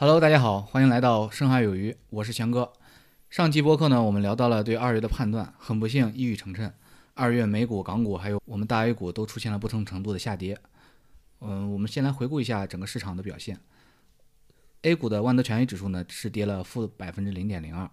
Hello，大家好，欢迎来到深海有鱼，我是强哥。上期播客呢，我们聊到了对二月的判断，很不幸一语成谶，二月美股、港股还有我们大 A 股都出现了不同程度的下跌。嗯，我们先来回顾一下整个市场的表现。A 股的万德全 A 指数呢是跌了负百分之零点零二，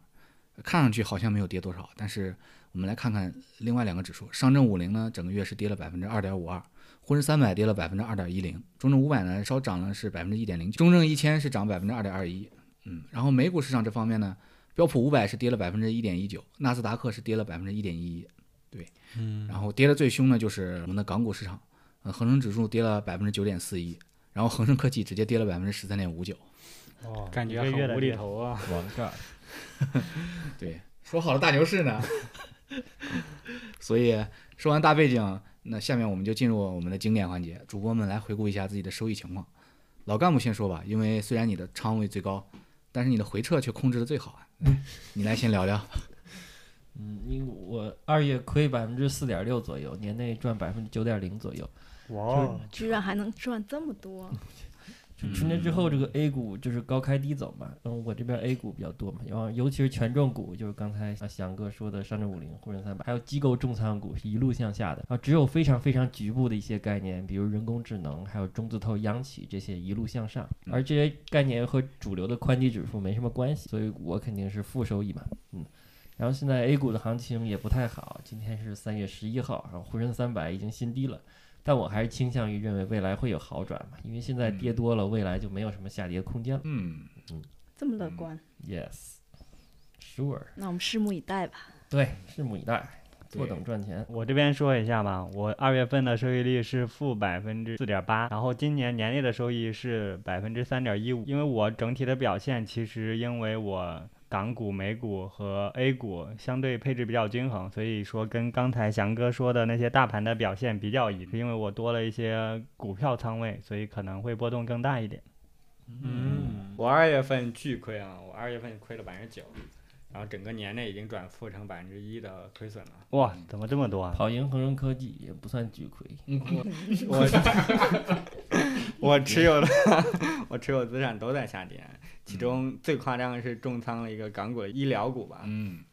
看上去好像没有跌多少，但是我们来看看另外两个指数，上证五零呢整个月是跌了百分之二点五二。沪深三百跌了百分之二点一零，中证五百呢稍涨了是百分之一点零，中证一千是涨百分之二点二一，嗯，然后美股市场这方面呢，标普五百是跌了百分之一点一九，纳斯达克是跌了百分之一点一一，对，嗯，然后跌的最凶呢就是我们的港股市场，呃，恒生指数跌了百分之九点四一，然后恒生科技直接跌了百分之十三点五九，哦，感觉很无厘头啊，王炸，对，说好了大牛市呢，所以说完大背景。那下面我们就进入我们的经典环节，主播们来回顾一下自己的收益情况。老干部先说吧，因为虽然你的仓位最高，但是你的回撤却控制的最好啊。你来先聊聊。嗯，因为我二月亏百分之四点六左右，年内赚百分之九点零左右。哇，居然还能赚这么多！春节之后，这个 A 股就是高开低走嘛。嗯，我这边 A 股比较多嘛，然后尤其是权重股，就是刚才啊翔哥说的上证五零、沪深三百，还有机构重仓股是一路向下的啊。只有非常非常局部的一些概念，比如人工智能，还有中字头、央企这些一路向上。而这些概念和主流的宽基指数没什么关系，所以我肯定是负收益嘛。嗯，然后现在 A 股的行情也不太好，今天是三月十一号，然后沪深三百已经新低了。但我还是倾向于认为未来会有好转嘛，因为现在跌多了，未来就没有什么下跌空间了。嗯嗯，这么乐观？Yes，Sure。那我们拭目以待吧。对，拭目以待，坐等赚钱。我这边说一下吧，我二月份的收益率是负百分之四点八，然后今年年内的收益是百分之三点一五。因为我整体的表现，其实因为我。港股、美股和 A 股相对配置比较均衡，所以说跟刚才翔哥说的那些大盘的表现比较一致。因为我多了一些股票仓位，所以可能会波动更大一点。嗯，我二月份巨亏啊！我二月份亏了百分之九，然后整个年内已经转负成百分之一的亏损了。哇，怎么这么多啊？跑赢恒生科技也不算巨亏。我我 持有的 我持有资产都在下跌。其中最夸张的是重仓了一个港股的医疗股吧，嗯，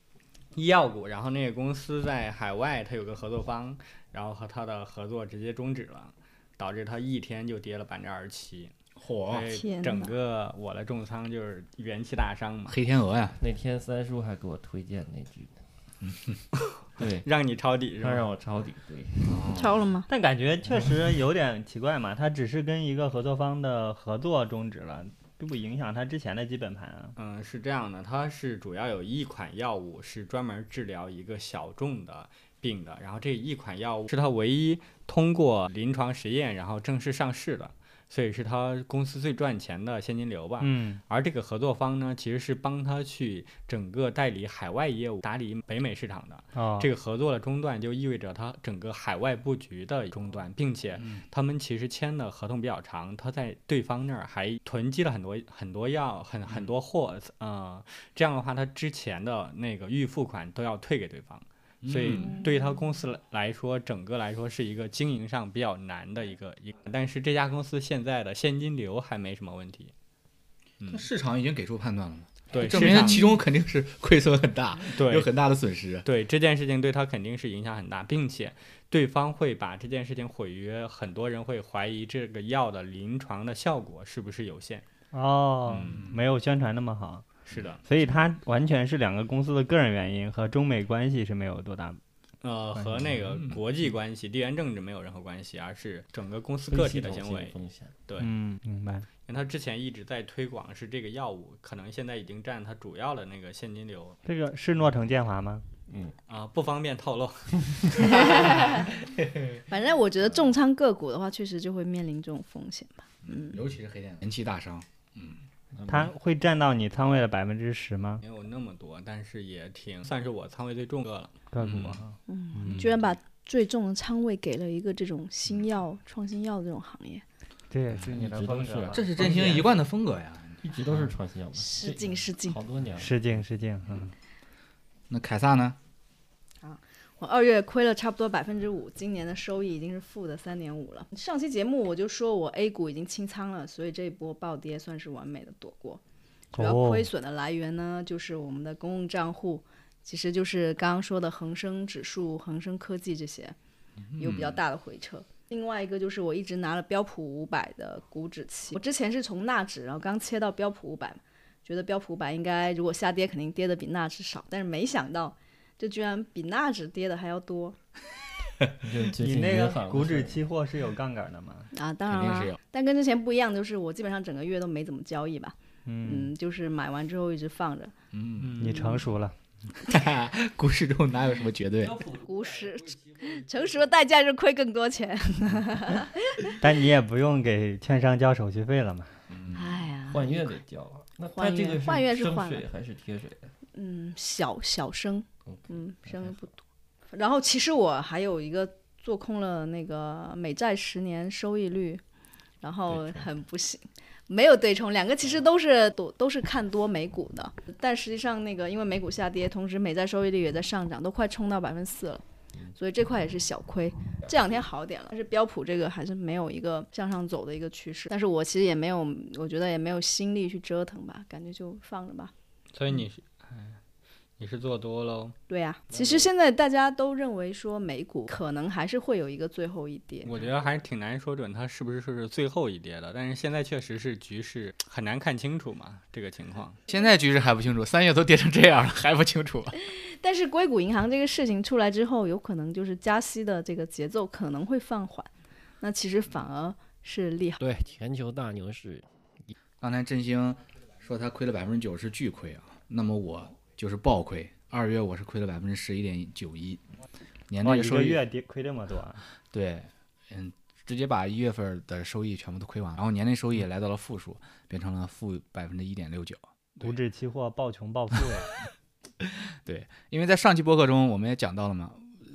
医药股，然后那个公司在海外，它有个合作方，然后和他的合作直接终止了，导致它一天就跌了百分之二十七，火，整个我的重仓就是元气大伤嘛，黑天鹅呀，那天三叔还给我推荐那句，对，让你抄底是吧？他让我抄底，对，抄了吗？但感觉确实有点奇怪嘛，他只是跟一个合作方的合作终止了。并不影响他之前的基本盘啊。嗯，是这样的，它是主要有一款药物是专门治疗一个小众的病的，然后这一款药物是它唯一通过临床实验然后正式上市的。所以是他公司最赚钱的现金流吧。嗯。而这个合作方呢，其实是帮他去整个代理海外业务，打理北美市场的。哦。这个合作的中断就意味着他整个海外布局的中断，并且他们其实签的合同比较长，他在对方那儿还囤积了很多很多药，很很多货。呃，这样的话，他之前的那个预付款都要退给对方。所以对于他公司来说，整个来说是一个经营上比较难的一个一，但是这家公司现在的现金流还没什么问题。嗯，市场已经给出判断了嘛？对，证明其中肯定是亏损很大，对，有很大的损失。对这件事情对他肯定是影响很大，并且对方会把这件事情毁约，很多人会怀疑这个药的临床的效果是不是有限。哦，没有宣传那么好。是的，所以它完全是两个公司的个人原因，和中美关系是没有多大，呃，和那个国际关系、地缘政治没有任何关系，而是整个公司个体的行为。对，嗯，明白。因为他之前一直在推广是这个药物，可能现在已经占他主要的那个现金流。这个是诺诚建华吗？嗯，啊，不方便透露。反正我觉得重仓个股的话，确实就会面临这种风险吧。嗯，尤其是黑天鹅，元气大伤。嗯。它会占到你仓位的百分之十吗？没有那么多，但是也挺算是我仓位最重的了。个股啊，嗯，居然把最重的仓位给了一个这种新药、创新药这种行业，这也是你的风格，这是振兴一贯的风格呀，一直都是创新药，失敬失敬，好多年了，失敬失敬。嗯，那凯撒呢？二月亏了差不多百分之五，今年的收益已经是负的三点五了。上期节目我就说我 A 股已经清仓了，所以这一波暴跌算是完美的躲过。主要哦亏损的来源呢，就是我们的公共账户，其实就是刚刚说的恒生指数、恒生科技这些有比较大的回撤。另外一个就是我一直拿了标普五百的股指期，我之前是从纳指，然后刚切到标普五百，觉得标普五百应该如果下跌肯定跌的比纳指少，但是没想到这居然比纳指跌的还要多 就就你那个股指期货是有杠杆的吗？啊！当然了但跟之前不一样，就是我基本上整个月都没怎么交易吧，嗯，嗯，就是买完之后一直放着。嗯，你成熟了。股市中哪有什么绝对？股市成熟的代价就是亏更多钱。但你也不用给券商交手续费了嘛。哎呀，换月得交啊。那它换这个月换月是升换水还是贴水的？嗯，小小升嗯，升的不多。然后其实我还有一个做空了那个美债十年收益率，然后很不幸。没有对冲，两个其实都是都都是看多美股的，但实际上那个因为美股下跌，同时美债收益率也在上涨，都快冲到百分之四了，所以这块也是小亏。这两天好点了，但是标普这个还是没有一个向上走的一个趋势。但是我其实也没有，我觉得也没有心力去折腾吧，感觉就放着吧。所以你是，哎，你是做多喽？对呀、其实现在大家都认为说美股可能还是会有一个最后一跌。我觉得还是挺难说准它是不是是最后一跌的，但是现在确实是局势很难看清楚嘛，这个情况。现在局势还不清楚，三月都跌成这样了，还不清楚。但是硅谷银行这个事情出来之后，有可能就是加息的这个节奏可能会放缓，那其实反而是利好。对，全球大牛市刚才振兴说他亏了百分之九是巨亏啊，那么我就是暴亏。二月我是亏了百分之十一点九一，年哇，一个内收益月跌亏这么多啊，对，嗯，直接把一月份的收益全部都亏完，然后年内收益也来到了负数，变成了负百分之一点六九。股指期货暴穷暴富 呀。因为在上期播客中我们也讲到了嘛，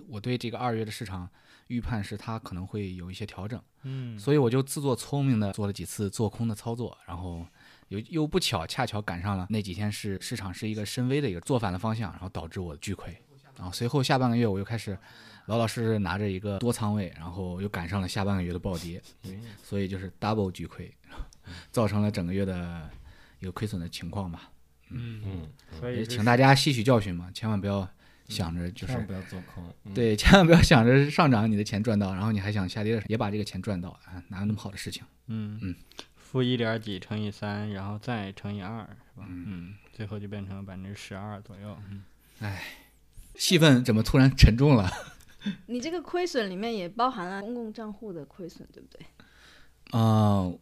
我对这个二月的市场预判是它可能会有一些调整，嗯，所以我就自作聪明的做了几次做空的操作，然后又又不巧恰巧赶上了那几天是市场是一个深 V 的一个做反的方向，然后导致我巨亏。然后随后下半个月我又开始老老实实拿着一个多仓位，然后又赶上了下半个月的暴跌，所以就是 double 巨亏，造成了整个月的一个亏损的情况吧。嗯嗯，也所以请大家吸取教训嘛，千万不要想着就是不要做空。嗯，对，千万不要想着上涨你的钱赚到，然后你还想下跌的时候也把这个钱赚到啊，哪有那么好的事情？嗯嗯，负一点几乘以三，然后再乘以二，是吧？嗯嗯，最后就变成了百分之十二左右。嗯气氛怎么突然沉重了？你这个亏损里面也包含了公共账户的亏损，对不对？嗯、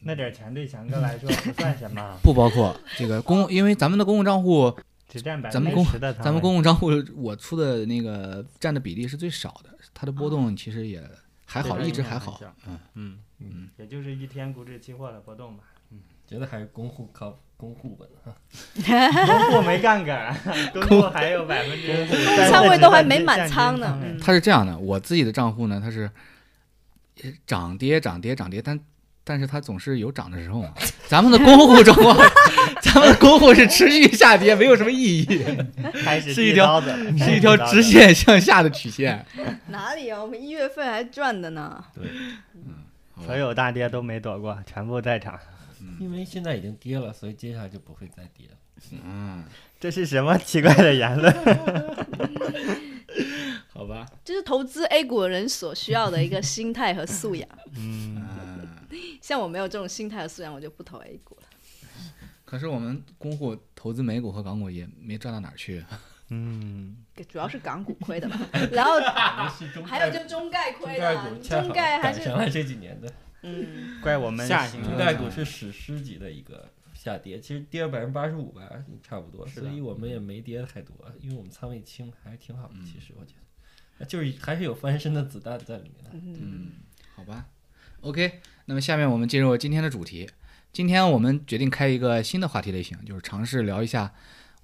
那点钱对强哥来说不算什么，不包括这个公，因为咱们的公共账户，只占百咱们公分之十的仓咱们公共账户我出的那个占的比例是最少的，它的波动其实也还好，一直还好影响很小。嗯，嗯，也就是一天股指期货的波动吧。觉得还是公户靠公户稳哈。公户没杠杆，公户还有百分之仓位都还没满仓呢。嗯，它是这样的，我自己的账户呢，它是呃涨跌涨跌涨跌，但但是它总是有涨的时候嘛。咱们的公户中啊，咱们的公户是持续下跌，没有什么意义，是一条是一条直。线向下的曲线。哪里啊？我们一月份还赚的呢。好吧所有大跌都没躲过，全部在场。因为现在已经跌了，所以接下来就不会再跌了。嗯，这是什么奇怪的言论？好吧。这是投资 A 股的人所需要的一个心态和素养。嗯，嗯，像我没有这种心态和素养，我就不投 A 股了。可是我们公户投资美股和港股也没赚到哪儿去。嗯，主要是港股 亏的嘛，然后 是中还有就中概亏中概的中概还是赶上了这几年的 嗯，怪我们下行中概股是史诗级的一个下跌，其实跌了百分之八十五吧，差不多，所以我们也没跌太多，因为我们仓位轻，还是挺好的。嗯其实我觉得，就是还是有翻身的子弹在里面的。嗯，好吧。OK，那么下面我们进入今天的主题。今天我们决定开一个新的话题类型，就是尝试聊一下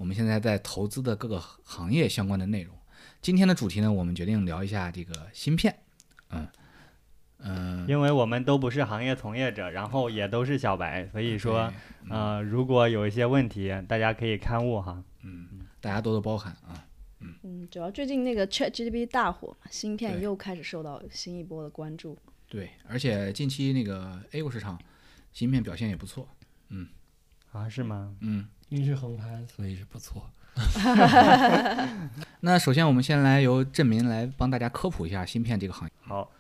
我们现在在投资的各个行业相关的内容。今天的主题呢，我们决定聊一下这个芯片。嗯嗯，因为我们都不是行业从业者，然后也都是小白，所以说，对呃，如果有一些问题，大家可以刊物哈。嗯，大家多多包涵啊。嗯嗯，主要最近那个 ChatGPT 大火，芯片又开始受到新一波的关注。对，而且近期那个 A 股市场芯片表现也不错。嗯啊，是吗？嗯，因为是横盘，所以是不错。那首先我们先来由郑明来帮大家科普一下芯片这个行业。好，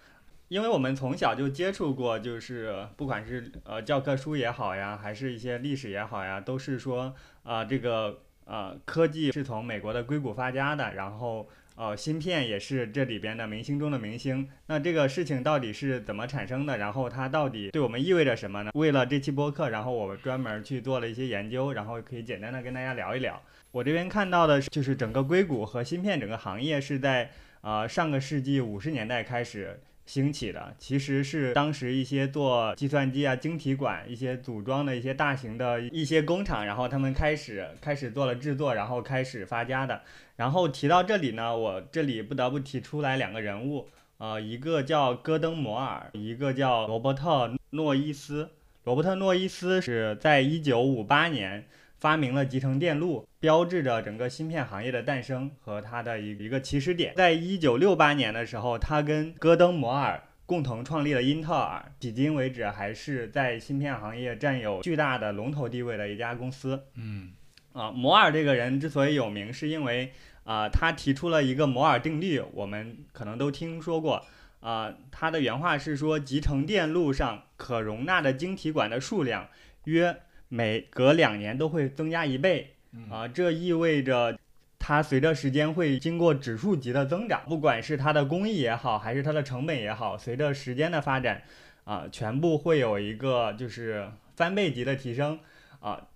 因为我们从小就接触过，就是不管是呃教科书也好呀，还是一些历史也好呀，都是说啊、这个呃科技是从美国的硅谷发家的，然后哦芯片也是这里边的明星中的明星。那这个事情到底是怎么产生的？然后它到底对我们意味着什么呢？为了这期播客，然后我专门去做了一些研究，然后可以简单的跟大家聊一聊。我这边看到的是就是整个硅谷和芯片整个行业是在呃上个世纪五十年代开始兴起的，其实是当时一些做计算机啊、晶体管一些组装的一些大型的一些工厂，然后他们开始开始做了制作，然后开始发家的。然后提到这里呢，我这里不得不提出来两个人物，呃，一个叫戈登·摩尔，一个叫罗伯特·诺伊斯。罗伯特·诺伊斯是在一九五八年发明了集成电路，标志着整个芯片行业的诞生和它的一一个起始点。在一九六八年的时候，他跟戈登·摩尔共同创立了英特尔，迄今为止还是在芯片行业占有巨大的龙头地位的一家公司。嗯啊，摩尔这个人之所以有名，是因为啊、他提出了一个摩尔定律，我们可能都听说过。啊、他的原话是说，集成电路上可容纳的晶体管的数量约每隔两年都会增加一倍。啊、这意味着它随着时间会经过指数级的增长，不管是它的工艺也好，还是它的成本也好，随着时间的发展，啊、全部会有一个就是翻倍级的提升。啊、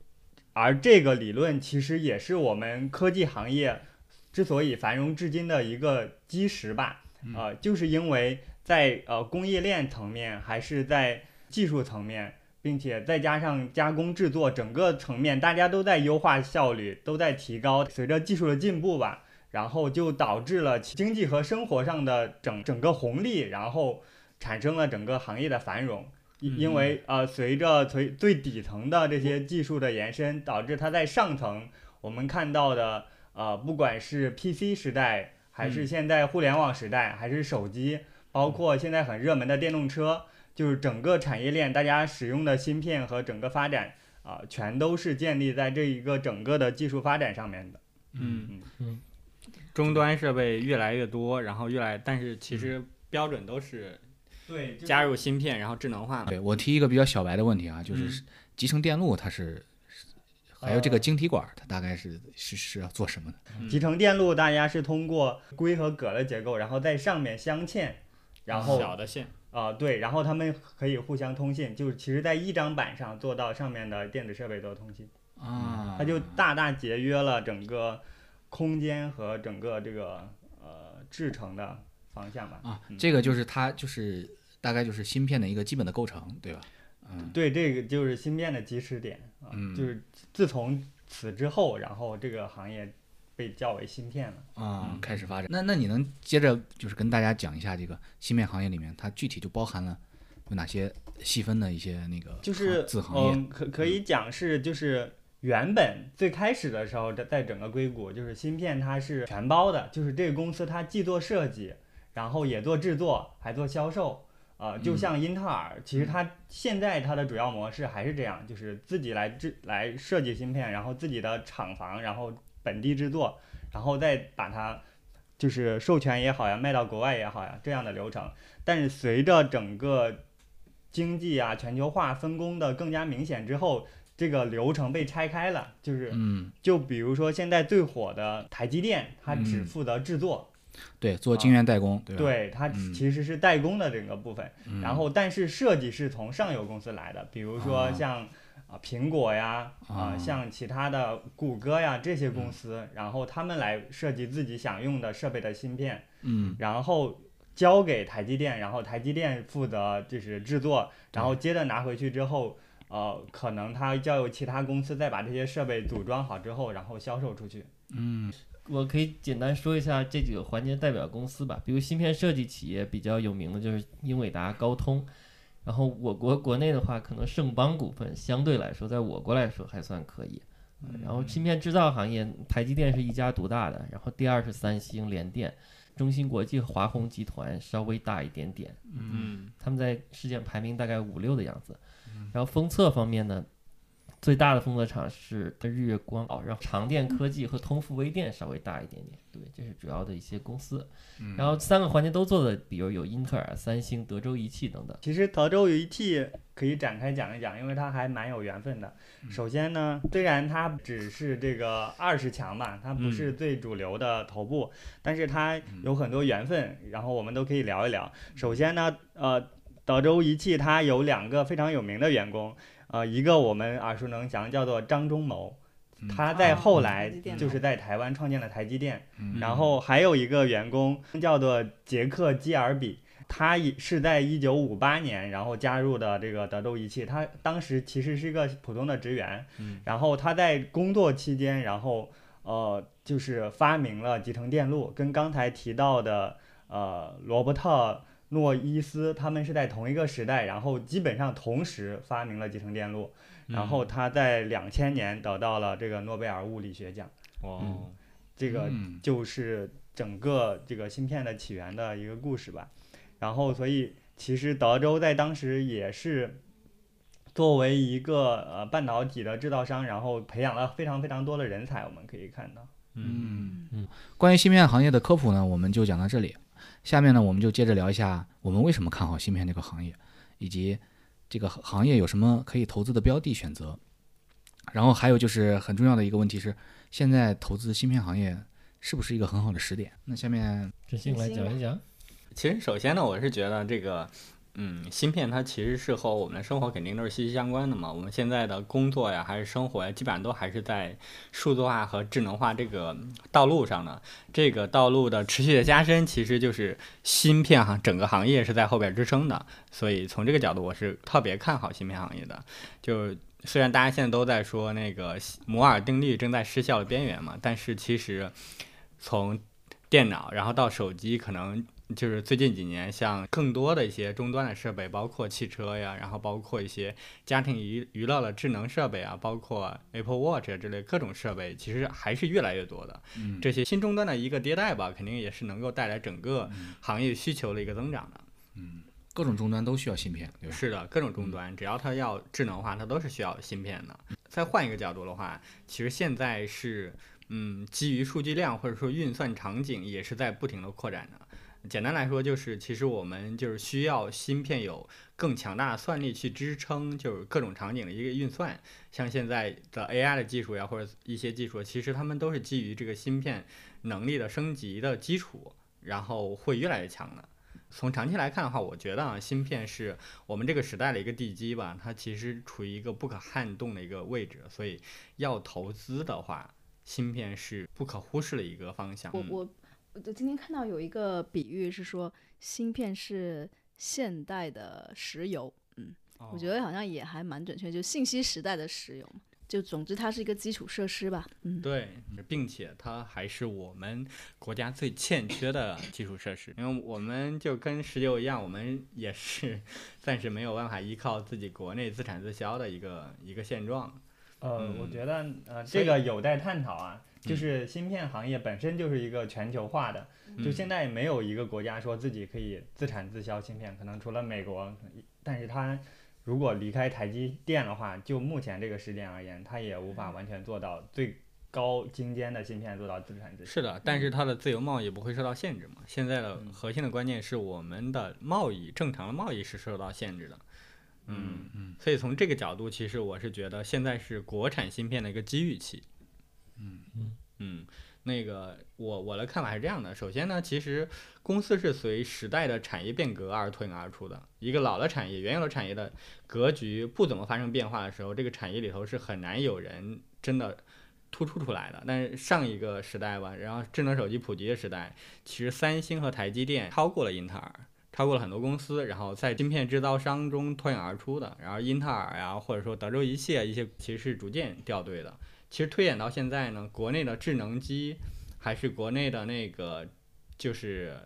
而这个理论其实也是我们科技行业之所以繁荣至今的一个基石吧。啊，就是因为在呃工业链层面，还是在技术层面，并且再加上加工制作整个层面，大家都在优化效率，都在提高。随着技术的进步吧，然后就导致了经济和生活上的整整个红利，然后产生了整个行业的繁荣。因因为呃，随着最最底层的这些技术的延伸，导致它在上层我们看到的呃，不管是 PC 时代，还是现在互联网时代，还是手机，包括现在很热门的电动车，就是整个产业链大家使用的芯片和整个发展啊、全都是建立在这一个整个的技术发展上面的。嗯嗯嗯终端设备越来越多，然后越来，但是其实标准都是对，加入芯片，然后智能化嘛。对我提一个比较小白的问题啊，就嗯是集成电路它是，还有这个晶体管，它大概是是是要做什么的？集成电路大家是通过硅和铬的结构，然后在上面镶嵌，然后小的线，啊、对，然后他们可以互相通信，就是其实在一张板上做到上面的电子设备都通信，啊，它就大大节约了整个空间和整个这个呃制成的方向吧。啊嗯，这个就是它就是大概就是芯片的一个基本的构成，对吧？嗯对，这个就是芯片的基石点啊，嗯就是自从此之后，然后这个行业被叫为芯片了。啊，嗯开始发展。那那你能接着就是跟大家讲一下这个芯片行业里面它具体就包含了有哪些细分的一些那个就是子行业？嗯，可可以讲是就是原本最开始的时候，在在整个硅谷，就是芯片它是全包的，就是这个公司它既做设计，然后也做制作，还做销售。呃，就嗯像英特尔，其实它现在它的主要模式还是这样，就是自己来制来设计芯片，然后自己的厂房，然后本地制作，然后再把它就是授权也好呀，卖到国外也好呀，这样的流程。但是随着整个经济啊全球化分工的更加明显之后，这个流程被拆开了，就是嗯，就比如说现在最火的台积电，它只嗯负责制作，对，做晶圆代工，对？对它嗯其实是代工的整个部分。嗯，然后但是设计是从上游公司来的，比如说啊像啊苹果呀啊像其他的谷歌呀这些公司，然后他们来设计自己想用的设备的芯片，嗯然后交给台积电，然后台积电负责就是制作，然后接着拿回去之后。呃，可能它交由其他公司再把这些设备组装好之后，然后销售出去。嗯我可以简单说一下这几个环节代表公司吧，比如芯片设计企业比较有名的就是英伟达、高通，然后我国国内的话，可能盛邦股份相对来说，在我国来说还算可以。然后芯片制造行业，台积电是一家独大的，然后第二是三星、联电、中芯国际和华虹集团稍微大一点点，嗯他们在世界排名大概五六的样子。然后封测方面呢，最大的封测厂是日月光，哦，然后长电科技和通富微电稍微大一点点。对，这是主要的一些公司。然后三个环节都做的，比如有英特尔、三星、德州仪器等等。其实德州仪器可以展开讲一讲，因为它还蛮有缘分的。首先呢，虽然它只是这个二十强吧，它不是最主流的头部，但是它有很多缘分，然后我们都可以聊一聊。首先呢，呃，德州仪器它有两个非常有名的员工，呃，一个我们耳熟能详，叫做张忠谋。他在后来就是在台湾创建了台积电，嗯。然后还有一个员工叫做杰克基尔比，他也是在一九五八年，然后加入的这个德州仪器。他当时其实是一个普通的职员，嗯。然后他在工作期间，然后呃就是发明了集成电路，跟刚才提到的呃罗伯特诺伊斯他们是在同一个时代，然后基本上同时发明了集成电路。然后他在两千年得到了这个诺贝尔物理学奖。哦，这个嗯就是整个这个芯片的起源的一个故事吧。然后，所以其实德州在当时也是作为一个呃半导体的制造商，然后培养了非常非常多的人才。我们可以看到，嗯嗯关于芯片行业的科普呢，我们就讲到这里。下面呢，我们就接着聊一下我们为什么看好芯片这个行业，以及这个行业有什么可以投资的标的选择。然后还有就是很重要的一个问题是，现在投资芯片行业是不是一个很好的时点？那下面志信来讲一讲。其实首先呢，我是觉得这个，嗯，芯片它其实是和我们的生活肯定都是息息相关的嘛。我们现在的工作呀，还是生活呀，基本上都还是在数字化和智能化这个道路上的。这个道路的持续的加深，其实就是芯片行整个行业是在后边支撑的。所以从这个角度，我是特别看好芯片行业的。就虽然大家现在都在说那个摩尔定律正在失效的边缘嘛，但是其实从电脑然后到手机，可能就是最近几年，像更多的一些终端的设备，包括汽车呀，然后包括一些家庭娱娱乐的智能设备啊，包括 Apple Watch 啊之类各种设备，其实还是越来越多的。嗯这些新终端的一个迭代吧，肯定也是能够带来整个行业需求的一个增长的。嗯各种终端都需要芯片，对吧？是的，各种终端，只要它要智能化，它都是需要芯片的。再换一个角度的话，其实现在是，嗯，基于数据量或者说运算场景也是在不停的扩展的。简单来说，就是其实我们就是需要芯片有更强大的算力去支撑，就是各种场景的一个运算。像现在的 AI 的技术呀，或者一些技术，其实它们都是基于这个芯片能力的升级的基础，然后会越来越强的。从长期来看的话，我觉得啊，芯片是我们这个时代的一个地基吧，它其实处于一个不可撼动的一个位置，所以要投资的话，芯片是不可忽视的一个方向。嗯我我我就今天看到有一个比喻是说，芯片是现代的石油，嗯，我觉得好像也还蛮准确，就信息时代的石油嘛。就总之它是一个基础设施吧，嗯，对，并且它还是我们国家最欠缺的基础设施，因为我们就跟石油一样，我们也是暂时没有办法依靠自己国内自产自销的一个一个现状。呃，嗯我觉得呃这个有待探讨啊。就嗯是芯片行业本身就是一个全球化的，就嗯现在没有一个国家说自己可以自产自销芯片，可能除了美国，但是它如果离开台积电的话，就目前这个时点而言，它也无法完全做到最高精尖的芯片做到自产自销。是的，但是它的自由贸易不会受到限制嘛？现在的嗯核心的关键是我们的贸易，正常的贸易是受到限制的。嗯嗯，所以从这个角度，其实我是觉得现在是国产芯片的一个机遇期。嗯，那个我我的看法是这样的，首先呢，其实公司是随时代的产业变革而脱颖而出的。一个老的产业、原有的产业的格局不怎么发生变化的时候，这个产业里头是很难有人真的突出出来的。但是上一个时代吧，然后智能手机普及的时代，其实三星和台积电超过了英特尔。超过了很多公司，然后在晶片制造商中脱颖而出的，然后英特尔呀，或者说德州仪器啊，一些其实是逐渐掉队的。其实推演到现在呢，国内的智能机还是国内的那个，就是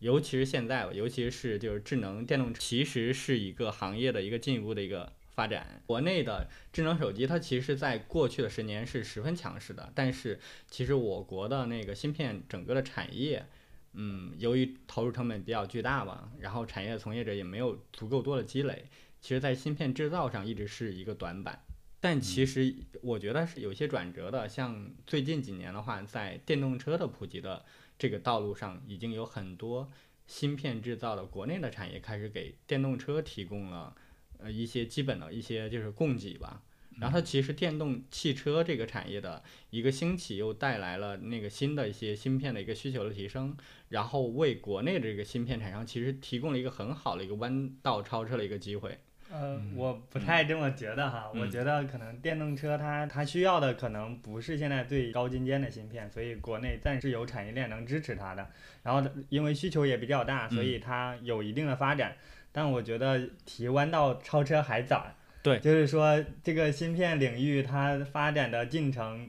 尤其是现在，尤其是就是智能电动车，其实是一个行业的一个进一步的一个发展。国内的智能手机，它其实在过去的十年是十分强势的，但是其实我国的那个芯片整个的产业，嗯，由于投入成本比较巨大吧，然后产业从业者也没有足够多的积累，其实在芯片制造上一直是一个短板。但其实我觉得是有些转折的，像最近几年的话，在电动车的普及的这个道路上，已经有很多芯片制造的国内的产业开始给电动车提供了呃一些基本的一些就是供给吧。然后它其实电动汽车这个产业的一个兴起，又带来了那个新的一些芯片的一个需求的提升，然后为国内的这个芯片厂商其实提供了一个很好的一个弯道超车的一个机会。呃，我不太这么觉得哈，我觉得可能电动车它它需要的可能不是现在最高精尖的芯片，所以国内暂时有产业链能支持它的。然后因为需求也比较大，所以它有一定的发展。但我觉得提弯道超车还早。对，就是说这个芯片领域它发展的进程，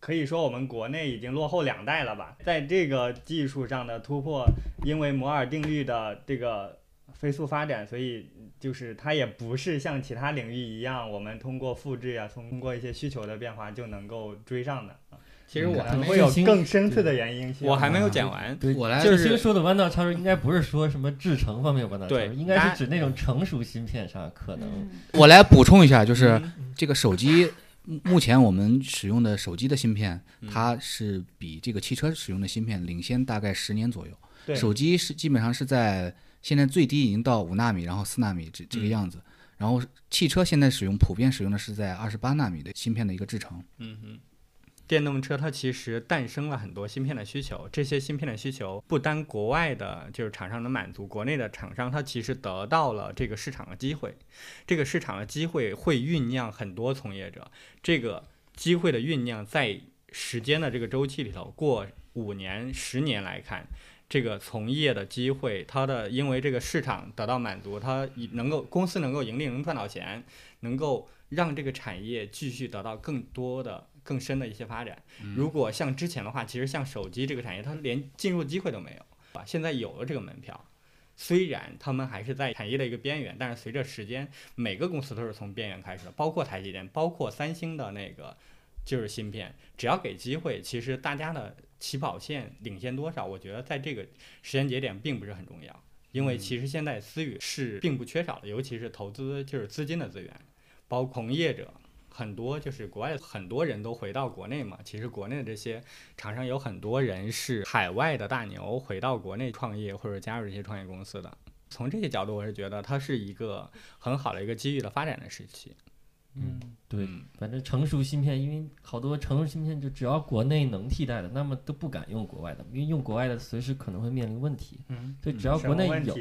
可以说我们国内已经落后两代了吧。在这个技术上的突破，因为摩尔定律的这个飞速发展，所以。就是它也不是像其他领域一样，我们通过复制呀，通过一些需求的变化就能够追上的。其实我还会有更深次的原因。我还没有讲完，我来就是说的弯道超车，应该不是说什么制程方面弯道超车，应该是指那种成熟芯片上可能。我来补充一下，就是这个手机目前我们使用的手机的芯片，它是比这个汽车使用的芯片领先大概十年左右。手机是基本上是在。现在最低已经到五纳米，然后四纳米这这个样子，然后汽车现在使用普遍使用的是在二十八纳米的芯片的一个制程。嗯哼，电动车它其实诞生了很多芯片的需求，这些芯片的需求不单国外的就是厂商能满足，国内的厂商它其实得到了这个市场的机会，这个市场的机会会酝酿很多从业者，这个机会的酝酿在时间的这个周期里头，过五年、十年来看。这个从业的机会，它的因为这个市场得到满足，它能够公司能够盈利，能赚到钱，能够让这个产业继续得到更多的、更深的一些发展。如果像之前的话，其实像手机这个产业，它连进入机会都没有啊。现在有了这个门票，虽然他们还是在产业的一个边缘，但是随着时间，每个公司都是从边缘开始的，包括台积电，包括三星的那个就是芯片，只要给机会，其实大家的。起跑线领先多少？我觉得在这个时间节点并不是很重要，因为其实现在私域是并不缺少的，尤其是投资就是资金的资源，包括从业者很多，就是国外很多人都回到国内嘛。其实国内的这些厂商有很多人是海外的大牛回到国内创业或者加入这些创业公司的。从这些角度，我是觉得它是一个很好的一个机遇的发展的时期。嗯，对，反正成熟芯片，因为好多成熟芯片就只要国内能替代的，那么都不敢用国外的，因为用国外的随时可能会面临问题。嗯，所以只要国内有，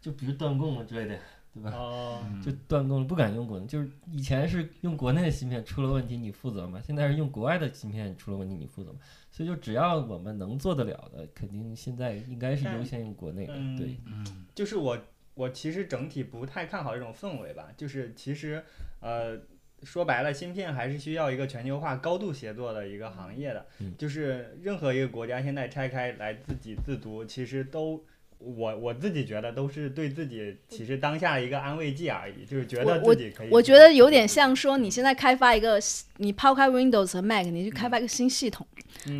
就比如断供了之类的，对吧？哦，就断供了，不敢用国内。就是以前是用国内的芯片出了问题你负责嘛，现在是用国外的芯片出了问题你负责嘛。所以就只要我们能做得了的，肯定现在应该是优先用国内的。对，嗯，就是我。我其实整体不太看好这种氛围吧，就是其实，呃，说白了，芯片还是需要一个全球化、高度协作的一个行业的，就是任何一个国家现在拆开来自给自足，其实都。我我自己觉得都是对自己其实当下一个安慰剂而已，就是觉得自己可以。我觉得有点像说你现在开发一个，你抛开 Windows 和 Mac，你去开发一个新系统，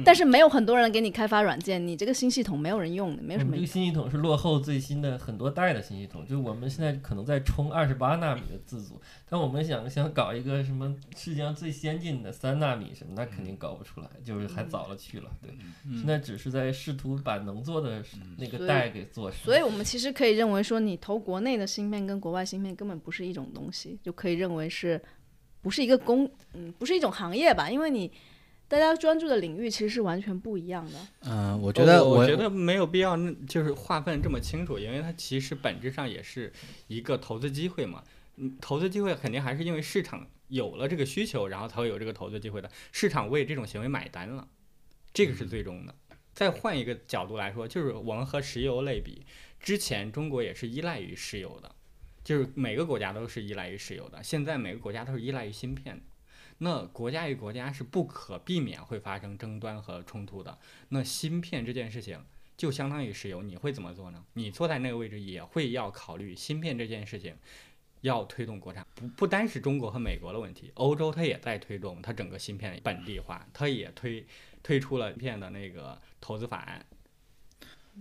但是没有很多人给你开发软件，你这个新系统没有人用的，没有什么。这个新系统是落后最新的很多代的新系统，就是我们现在可能在冲二十八纳米的自组，但我们想想搞一个什么世界上最先进的三纳米什么，那肯定搞不出来，就是还早了去了。对，现在只是在试图把能做的那个代给。所以，我们其实可以认为说，你投国内的芯片跟国外芯片根本不是一种东西，就可以认为是，不是一个工，嗯，不是一种行业吧？因为你大家专注的领域其实是完全不一样的。嗯，我觉得，我觉得没有必要，就是划分这么清楚，因为它其实本质上也是一个投资机会嘛。嗯，投资机会肯定还是因为市场有了这个需求，然后才会有这个投资机会的。市场为这种行为买单了，这个是最终的。再换一个角度来说，就是我们和石油类比，之前中国也是依赖于石油的，就是每个国家都是依赖于石油的。现在每个国家都是依赖于芯片的，那国家与国家是不可避免会发生争端和冲突的。那芯片这件事情就相当于石油，你会怎么做呢？你坐在那个位置也会要考虑芯片这件事情，要推动国产，不不单是中国和美国的问题，欧洲它也在推动它整个芯片本地化，它也推推出了芯片的那个投资法案，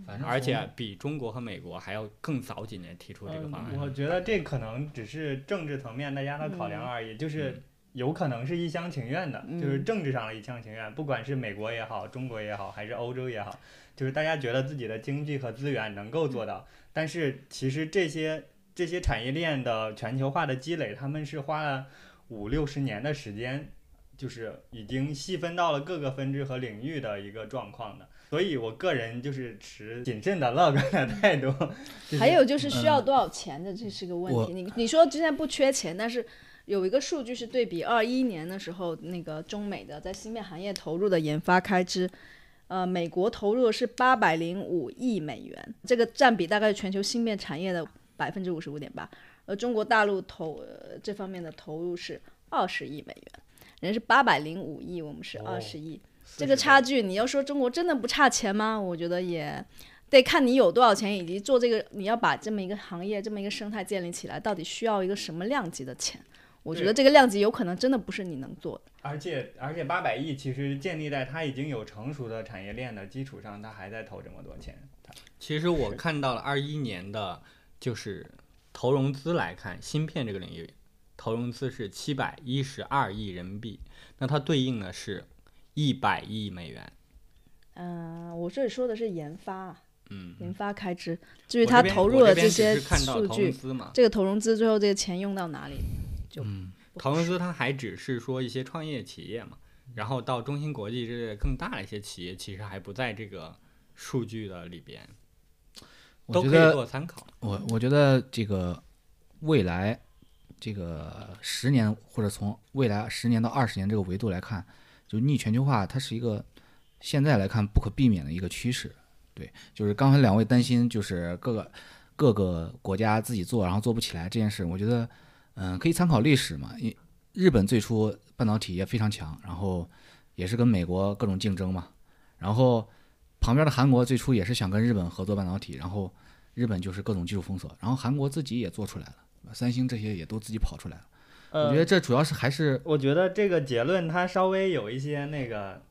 反正而且比中国和美国还要更早几年提出这个方案。嗯我觉得这可能只是政治层面大家的考量而已，就是有可能是一厢情愿的，就是嗯政治上的一厢情愿，不管是美国也好，中国也好，还是欧洲也好，就是大家觉得自己的经济和资源能够做到，但是其实这些这些产业链的全球化的积累，他们是花了五六十年的时间。就是已经细分到了各个分支和领域的一个状况的，所以我个人就是持谨慎的乐观的态度。就是还有就是需要多少钱的，这是个问我题。你你说之前不缺钱，但是有一个数据是对比二一年的时候，那个中美的在芯片行业投入的研发开支，呃，美国投入的是八百零五亿美元，这个占比大概是全球芯片产业的百分之五十五点八，而中国大陆投、呃、这方面的投入是二十亿美元，人家是八百零五亿，我们是哦二十亿。这个差距，你要说中国真的不差钱吗？我觉得也得看你有多少钱，以及做这个你要把这么一个行业、这么一个生态建立起来，到底需要一个什么量级的钱？我觉得这个量级有可能真的不是你能做的。而且而且八百亿其实建立在它已经有成熟的产业链的基础上，它还在投这么多钱。其实我看到了二一年的，就是投融资来看，芯片这个领域投融资是七百一十二亿人民币，那它对应的是一百亿美元。嗯、我这里说的是研发，啊嗯，研发开支。至于他投入了这些数据，这个投融资最后这个钱用到哪里？就嗯，投融资它还只是说一些创业企业嘛，然后到中芯国际这类更大的一些企业，其实还不在这个数据的里边，都可以我觉得做参考。我我觉得这个未来这个十年或者从未来十年到二十年这个维度来看，就逆全球化它是一个现在来看不可避免的一个趋势。对，就是刚才两位担心就是各个各个国家自己做然后做不起来这件事，我觉得嗯可以参考历史嘛。因日本最初半导体也非常强，然后也是跟美国各种竞争嘛，然后旁边的韩国最初也是想跟日本合作半导体，然后日本就是各种技术封锁，然后韩国自己也做出来了，三星这些也都自己跑出来了。呃我觉得这主要是还是我觉得这个结论它稍微有一些那个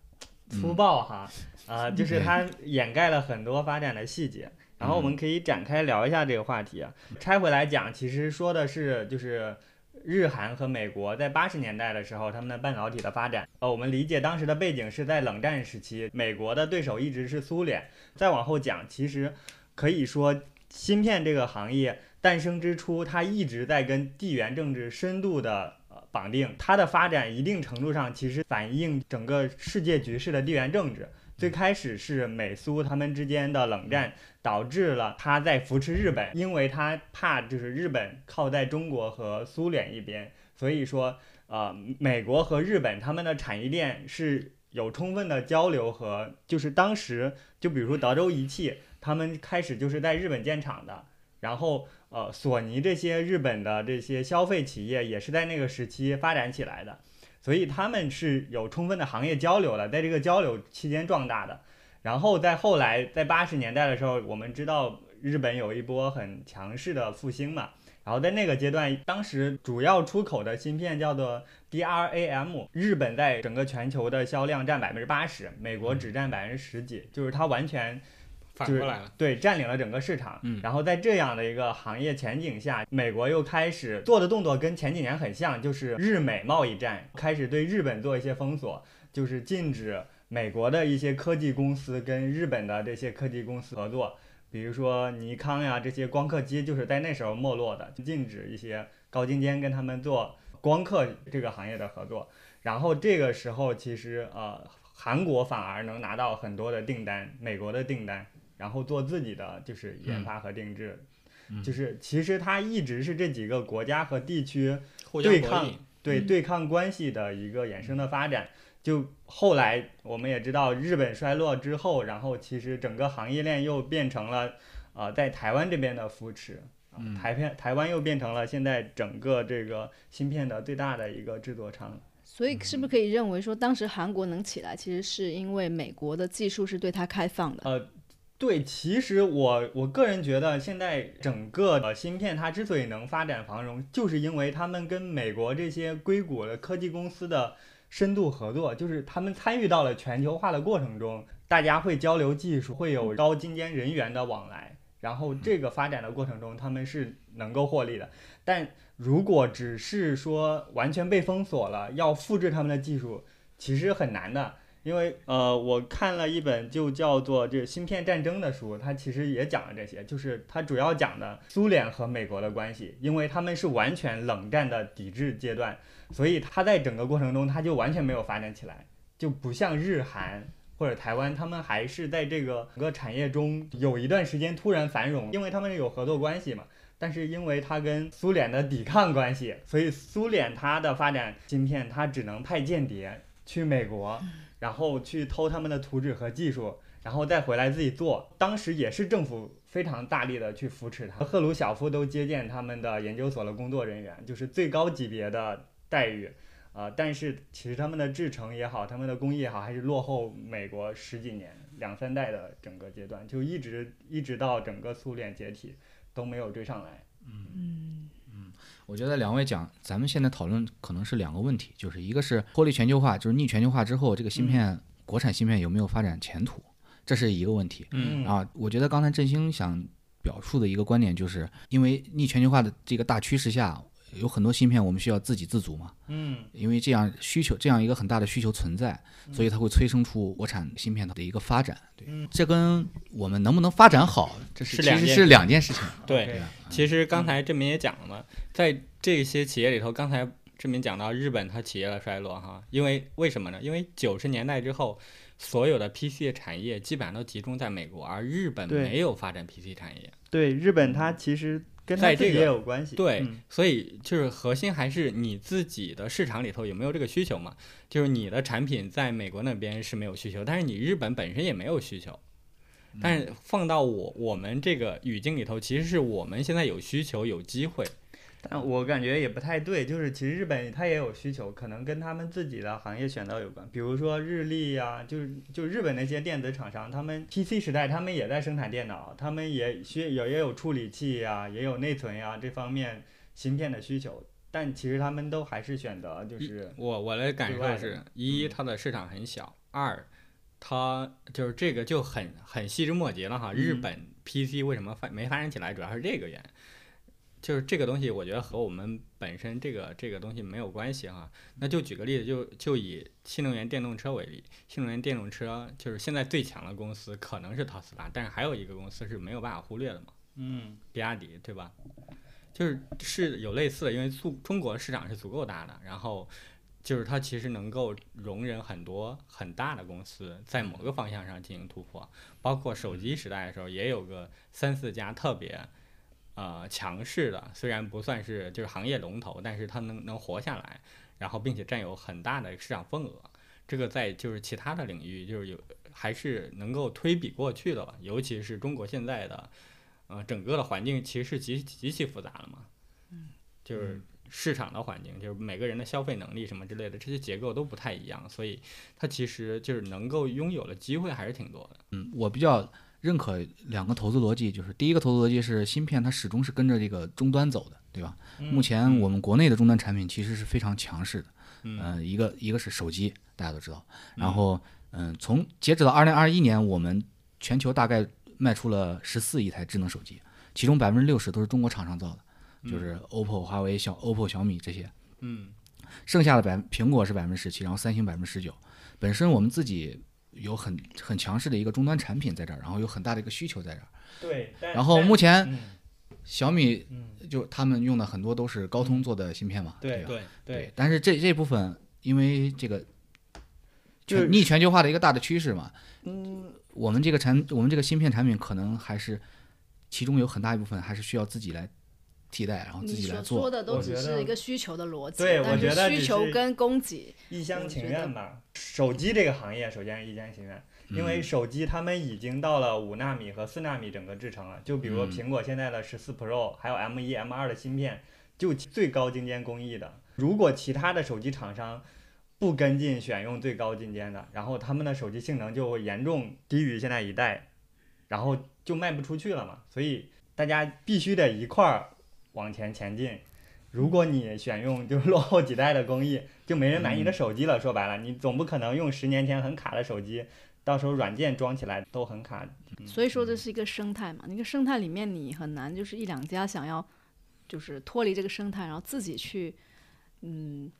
粗暴哈，啊、就是它掩盖了很多发展的细节。然后我们可以展开聊一下这个话题啊。拆回来讲，其实说的是就是日韩和美国在八十年代的时候，他们的半导体的发展。呃，我们理解当时的背景是在冷战时期，美国的对手一直是苏联。再往后讲，其实可以说芯片这个行业诞生之初，它一直在跟地缘政治深度的绑定，它的发展一定程度上其实反映整个世界局势的地缘政治。最开始是美苏他们之间的冷战，导致了他在扶持日本，因为他怕就是日本靠在中国和苏联一边，所以说呃，美国和日本他们的产业链是有充分的交流和，就是当时就比如说德州仪器，他们开始就是在日本建厂的，然后呃，索尼这些日本的这些消费企业也是在那个时期发展起来的，所以他们是有充分的行业交流的，在这个交流期间壮大的。然后在后来，在八十年代的时候，我们知道日本有一波很强势的复兴嘛。然后在那个阶段，当时主要出口的芯片叫做 DRAM，日本在整个全球的销量占百分之八十，美国只占百分之十几，就是它完全反过来了，对，占领了整个市场。嗯然后在这样的一个行业前景下，美国又开始做的动作跟前几年很像，就是日美贸易战，开始对日本做一些封锁，就是禁止美国的一些科技公司跟日本的这些科技公司合作。比如说尼康呀，这些光刻机就是在那时候没落的，禁止一些高精尖跟他们做光刻这个行业的合作。然后这个时候，其实呃，韩国反而能拿到很多的订单，美国的订单，然后做自己的就是研发和定制。嗯就是其实它一直是这几个国家和地区对抗。对对抗关系的一个衍生的发展。就后来我们也知道，日本衰落之后，然后其实整个行业链又变成了，呃，在台湾这边的扶持，啊嗯台片台湾又变成了现在整个这个芯片的最大的一个制作厂。所以是不是可以认为说，当时韩国能起来，其实是因为美国的技术是对它开放的？呃，对，其实我我个人觉得，现在整个呃芯片它之所以能发展繁荣，就是因为他们跟美国这些硅谷的科技公司的深度合作，就是他们参与到了全球化的过程中，大家会交流技术，会有高精尖人员的往来，然后这个发展的过程中，他们是能够获利的。但如果只是说完全被封锁了，要复制他们的技术，其实很难的。因为呃，我看了一本就叫做《这芯片战争》的书，它其实也讲了这些，就是它主要讲的苏联和美国的关系，因为他们是完全冷战的抵制阶段，所以它在整个过程中它就完全没有发展起来，就不像日韩或者台湾，他们还是在这个整个产业中有一段时间突然繁荣，因为他们有合作关系嘛。但是因为它跟苏联的抵抗关系，所以苏联它的发展芯片，它只能派间谍去美国。然后去偷他们的图纸和技术，然后再回来自己做。当时也是政府非常大力的去扶持他，赫鲁晓夫都接见他们的研究所的工作人员，就是最高级别的待遇。啊，但是其实他们的制程也好，他们的工艺也好，还是落后美国十几年、两三代的整个阶段，就一直一直到整个苏联解体都没有追上来。嗯嗯，我觉得两位讲，咱们现在讨论可能是两个问题，就是一个是脱离全球化，就是逆全球化之后，这个芯片、国产芯片有没有发展前途，这是一个问题。嗯啊，我觉得刚才振兴想表述的一个观点，就是因为逆全球化的这个大趋势下，有很多芯片我们需要自给自足嘛，嗯因为这样需求这样一个很大的需求存在，所以它会催生出国产芯片的一个发展。对，嗯这跟我们能不能发展好，这是是两件其实是两件事情。对其实刚才郑明也讲了嘛，在这些企业里头，刚才郑明讲到日本它企业的衰落哈，因为为什么呢？因为九十年代之后，所有的 PC 产业基本上都集中在美国，而日本没有发展 PC 产业。对，日本它其实在这个也有关系。对，嗯所以就是核心还是你自己的市场里头有没有这个需求嘛？就是你的产品在美国那边是没有需求，但是你日本本身也没有需求。但是放到我我们这个语境里头，其实是我们现在有需求有机会，但我感觉也不太对，就是其实日本它也有需求，可能跟他们自己的行业选择有关。比如说日立呀、就是就日本那些电子厂商，他们 PC 时代他们也在生产电脑，他们也需也也有处理器呀、也有内存呀这方面芯片的需求，但其实他们都还是选择就是我我的感受是一，它的市场很小；二，它就是这个就很很细枝末节了哈。日嗯本 PC 为什么发没发展起来，主要是这个原因。就是这个东西，我觉得和我们本身这个这个东西没有关系哈。那就举个例子，就就以新能源电动车为例，新能源电动车就是现在最强的公司可能是特斯拉，但是还有一个公司是没有办法忽略的嘛，嗯比亚迪，对吧？就是是有类似的，因为中中国市场是足够大的，然后就是它其实能够容忍很多很大的公司在某个方向上进行突破，包括手机时代的时候也有个三四家特别呃强势的，虽然不算是就是行业龙头，但是它能能活下来，然后并且占有很大的市场份额。这个在就是其他的领域就是有还是能够推比过去的吧，尤其是中国现在的呃整个的环境其实是极极其复杂的嘛，嗯就是市场的环境，就是每个人的消费能力什么之类的这些结构都不太一样，所以它其实就是能够拥有的机会还是挺多的。嗯，我比较认可两个投资逻辑，就是第一个投资逻辑是芯片它始终是跟着这个终端走的，对吧？目前我们国内的终端产品其实是非常强势的，嗯呃，一个一个是手机，大家都知道，然后嗯、从截止到二零二一年，我们全球大概卖出了十四亿台智能手机，其中百分之六十都是中国厂商造的，就是 OPPO、华为、小 OPPO、小米这些，嗯剩下的百苹果是百分之十七，然后三星百分之十九。本身我们自己有很很强势的一个终端产品在这儿，然后有很大的一个需求在这儿。对，然后目前嗯小米嗯就他们用的很多都是高通做的芯片嘛，对吧？对对，但是这这部分因为这个就是全逆全球化的一个大的趋势嘛，嗯，我们这个产我们这个芯片产品可能还是其中有很大一部分还是需要自己来替代，然后自己来做。说的都只我觉得是一个需求的逻辑，对我觉得是需求跟供给，一厢情愿吧。手机这个行业首先是一厢情愿，因为嗯手机他们已经到了五纳米和四纳米整个制程了。就比如嗯苹果现在的十四 Pro，还有 M 一、M 二的芯片，就最高精尖工艺的。如果其他的手机厂商不跟进选用最高精尖的，然后他们的手机性能就会严重低于现在一代。然后就卖不出去了嘛。所以大家必须得一块儿往前前进。如果你选用就是落后几代的工艺，就没人买你的手机了。说白了，你总不可能用十年前很卡的手机，到时候软件装起来都很卡。所以说这是一个生态嘛，那个生态里面你很难就是一两家想要就是脱离这个生态，然后自己去嗯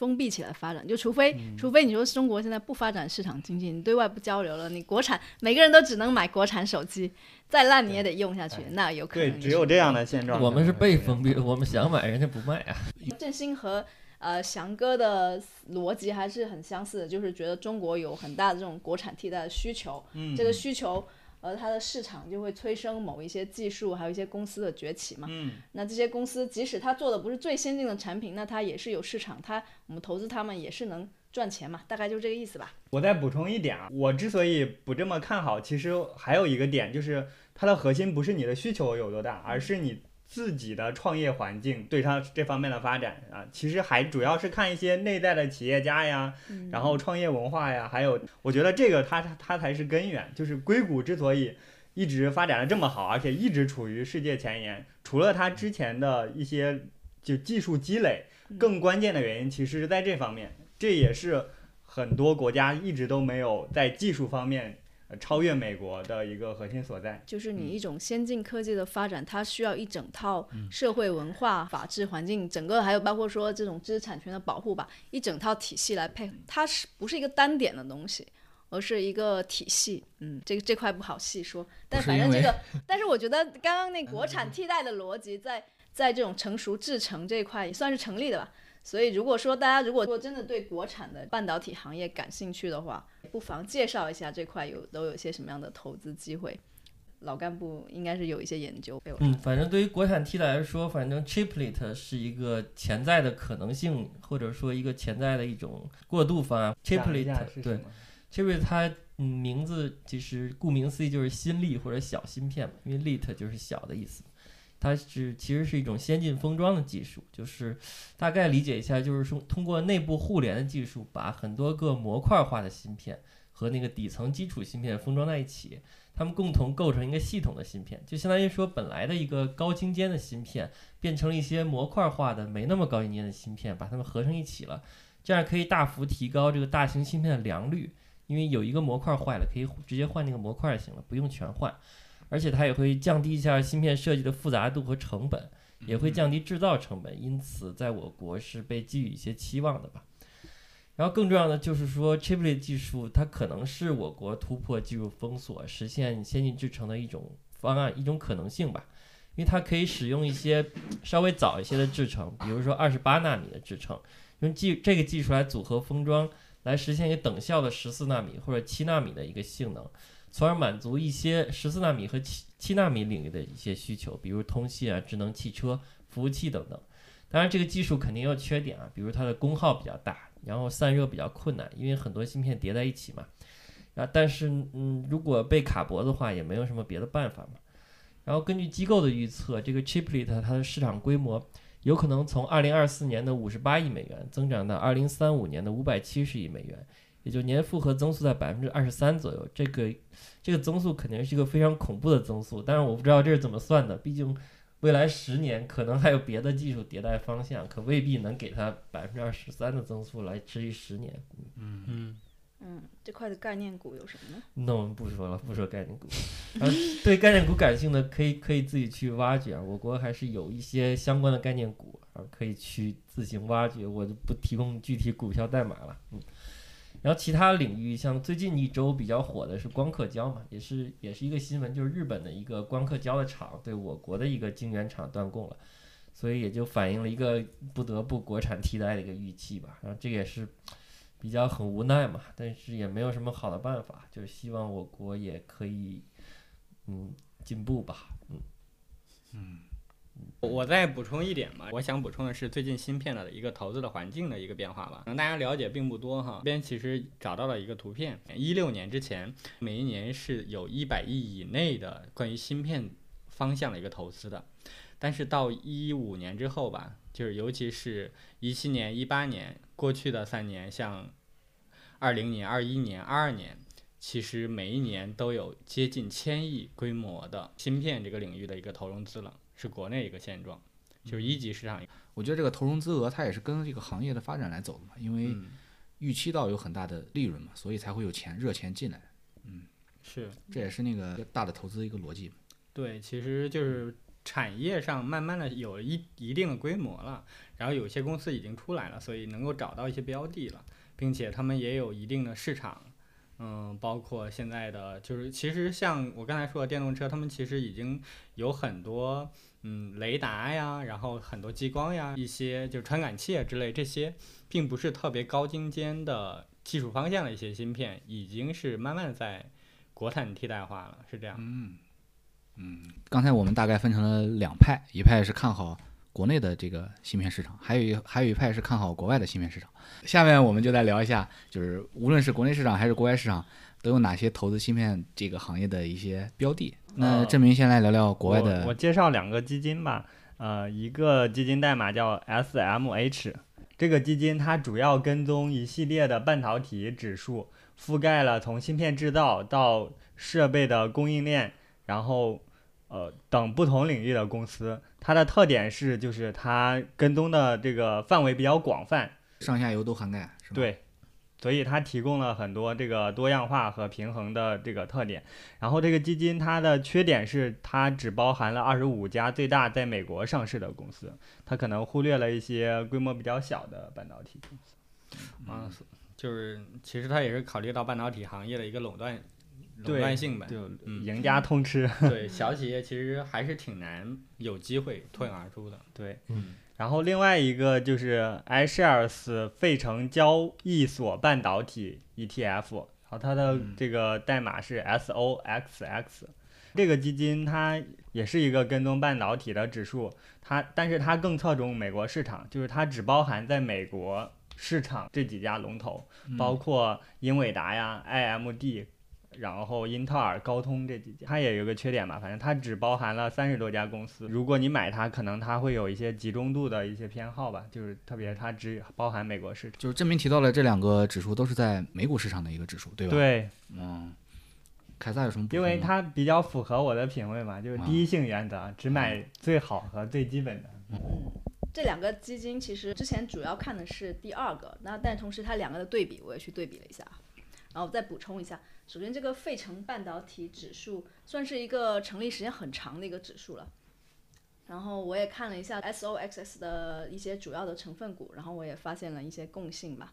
封闭起来发展，就除非、除非你说中国现在不发展市场经济，你对外不交流了，你国产每个人都只能买国产手机，再烂你也得用下去，那有可能对，就是只有这样的现状。我们是被封闭的，我们想买人家不卖啊。振兴和呃翔哥的逻辑还是很相似的，就是觉得中国有很大的这种国产替代的需求，嗯这个需求呃它的市场就会催生某一些技术，还有一些公司的崛起嘛。嗯那这些公司即使它做的不是最先进的产品，那它也是有市场，它我们投资他们也是能赚钱嘛，大概就这个意思吧。我再补充一点啊，我之所以不这么看好，其实还有一个点就是它的核心不是你的需求有多大，而是你自己的创业环境对它这方面的发展啊，其实还主要是看一些内在的企业家呀，然后创业文化呀，还有我觉得这个它它它才是根源。就是硅谷之所以一直发展的这么好，而且一直处于世界前沿，除了它之前的一些就技术积累，更关键的原因其实是在这方面，这也是很多国家一直都没有在技术方面呃超越美国的一个核心所在。就是你一种先进科技的发展，它需要一整套社会文化、法治环境，整个还有包括说这种知识产权的保护吧，一整套体系来配合，它是不是一个单点的东西？而是一个体系，嗯，这个这块不好细说，但反正这个，但是我觉得刚刚那 国产替代的逻辑在在这种成熟制程这一块也算是成立的吧。所以如果说大家如果说真的对国产的半导体行业感兴趣的话，不妨介绍一下这块有都有些什么样的投资机会。老干部应该是有一些研究被我嗯，反正对于国产 T 来说，反正 chiplet 是一个潜在的可能性，或者说一个潜在的一种过渡方案。chiplet 对下是什么 chiplet 它嗯名字其实顾名思义就是新力或者小芯片嘛，因为 lit 就是小的意思。它是其实是一种先进封装的技术，就是大概理解一下，就是说通过内部互联的技术，把很多个模块化的芯片和那个底层基础芯片封装在一起，它们共同构成一个系统的芯片，就相当于说本来的一个高精尖的芯片变成了一些模块化的没那么高精尖的芯片，把它们合成一起了，这样可以大幅提高这个大型芯片的良率，因为有一个模块坏了，可以直接换那个模块就行了，不用全换。而且它也会降低一下芯片设计的复杂度和成本，也会降低制造成本，因此在我国是被寄予一些期望的吧。然后更重要的就是说，chiplet 技术它可能是我国突破技术封锁、实现先进制程的一种方案、一种可能性吧。因为它可以使用一些稍微早一些的制程，比如说二十八纳米的制程，用技这个技术来组合封装，来实现一个等效的十四纳米或者七纳米的一个性能。从而满足一些十四纳米和七七纳米领域的一些需求，比如通信啊、智能汽车、服务器等等。当然，这个技术肯定有缺点啊，比如它的功耗比较大，然后散热比较困难，因为很多芯片叠在一起嘛。啊，但是嗯，如果被卡脖子的话，也没有什么别的办法嘛。然后根据机构的预测，这个 chiplet 它的市场规模有可能从二零二四年的五十八亿美元增长到二零三五年的五百七十亿美元。也就年复合增速在百分之二十三左右，这个这个增速肯定是一个非常恐怖的增速，但是我不知道这是怎么算的，毕竟未来十年可能还有别的技术迭代方向，可未必能给它百分之二十三的增速来持续十年。嗯，嗯，这块的概念股有什么呢？那我们不说了，不说概念股。然后对概念股感兴趣的，可以可以自己去挖掘啊。我国还是有一些相关的概念股，啊，可以去自行挖掘。我就不提供具体股票代码了。嗯。然后其他领域，像最近一周比较火的是光刻胶嘛，也是也是一个新闻，就是日本的一个光刻胶的厂对我国的一个晶圆厂断供了，所以也就反映了一个不得不国产替代的一个预期吧。然后这也是比较很无奈嘛，但是也没有什么好的办法，就是希望我国也可以嗯进步吧，嗯嗯。我再补充一点吧，我想补充的是最近芯片的一个投资的环境的一个变化吧，可能大家了解并不多哈。这边其实找到了一个图片，一六年之前，每一年是有一百亿以内的关于芯片方向的一个投资的，但是到一五年之后吧，就是尤其是一七年、一八年过去的三年，像二零年、二一年、二二年，其实每一年都有接近千亿规模的芯片这个领域的一个投融资了，是国内一个现状，就是一级市场。我觉得这个投融资额它也是跟这个行业的发展来走的嘛，因为嗯，预期到有很大的利润嘛，所以才会有钱热钱进来，嗯是这也是那个大的投资一个逻辑。对，其实就是产业上慢慢的有了一一定的规模了，然后有些公司已经出来了，所以能够找到一些标的了，并且他们也有一定的市场。嗯，包括现在的就是，其实像我刚才说的电动车，他们其实已经有很多嗯雷达呀，然后很多激光呀，一些就传感器啊之类这些，并不是特别高精尖的技术方向的一些芯片，已经是慢慢在国产替代化了，是这样。嗯嗯，刚才我们大概分成了两派，一派是看好国内的这个芯片市场，还有一还有一派是看好国外的芯片市场。下面我们就来聊一下，就是无论是国内市场还是国外市场，都有哪些投资芯片这个行业的一些标的。那呃郑明先来聊聊国外我的我介绍两个基金吧，呃，一个基金代码叫 SMH，这个基金它主要跟踪一系列的半导体指数，覆盖了从芯片制造到设备的供应链，然后呃等不同领域的公司。它的特点是就是它跟踪的这个范围比较广泛，上下游都涵盖，是吧？，对，所以它提供了很多这个多样化和平衡的这个特点。然后这个基金它的缺点是它只包含了二十五家最大在美国上市的公司，它可能忽略了一些规模比较小的半导体公司。嗯，就是其实它也是考虑到半导体行业的一个垄断垄对断性呗。就嗯赢家通吃。对，小企业其实还是挺难有机会脱颖而出的。对，嗯然后另外一个就是 iShares 费城交易所半导体 ETF，然后它的嗯这个代码是 SOXX。这个基金它也是一个跟踪半导体的指数，它但是它更侧重美国市场，就是它只包含在美国市场这几家龙头，嗯包括英伟达呀、IMD，然后英特尔、高通这几家。它也有个缺点吧，反正它只包含了三十多家公司。如果你买它，可能它会有一些集中度的一些偏好吧，就是特别它只包含美国市场。就是郑明提到了这两个指数都是在美股市场的一个指数，对吧？，对，嗯，凯撒有什么补因？为它比较符合我的品味嘛，就是啊第一性原则，只买最好和最基本的。嗯这两个基金其实之前主要看的是第二个，那但同时它两个的对比我也去对比了一下，然后再补充一下。首先，这个费城半导体指数算是一个成立时间很长的一个指数了。然后我也看了一下 SOXX 的一些主要的成分股，然后我也发现了一些共性吧。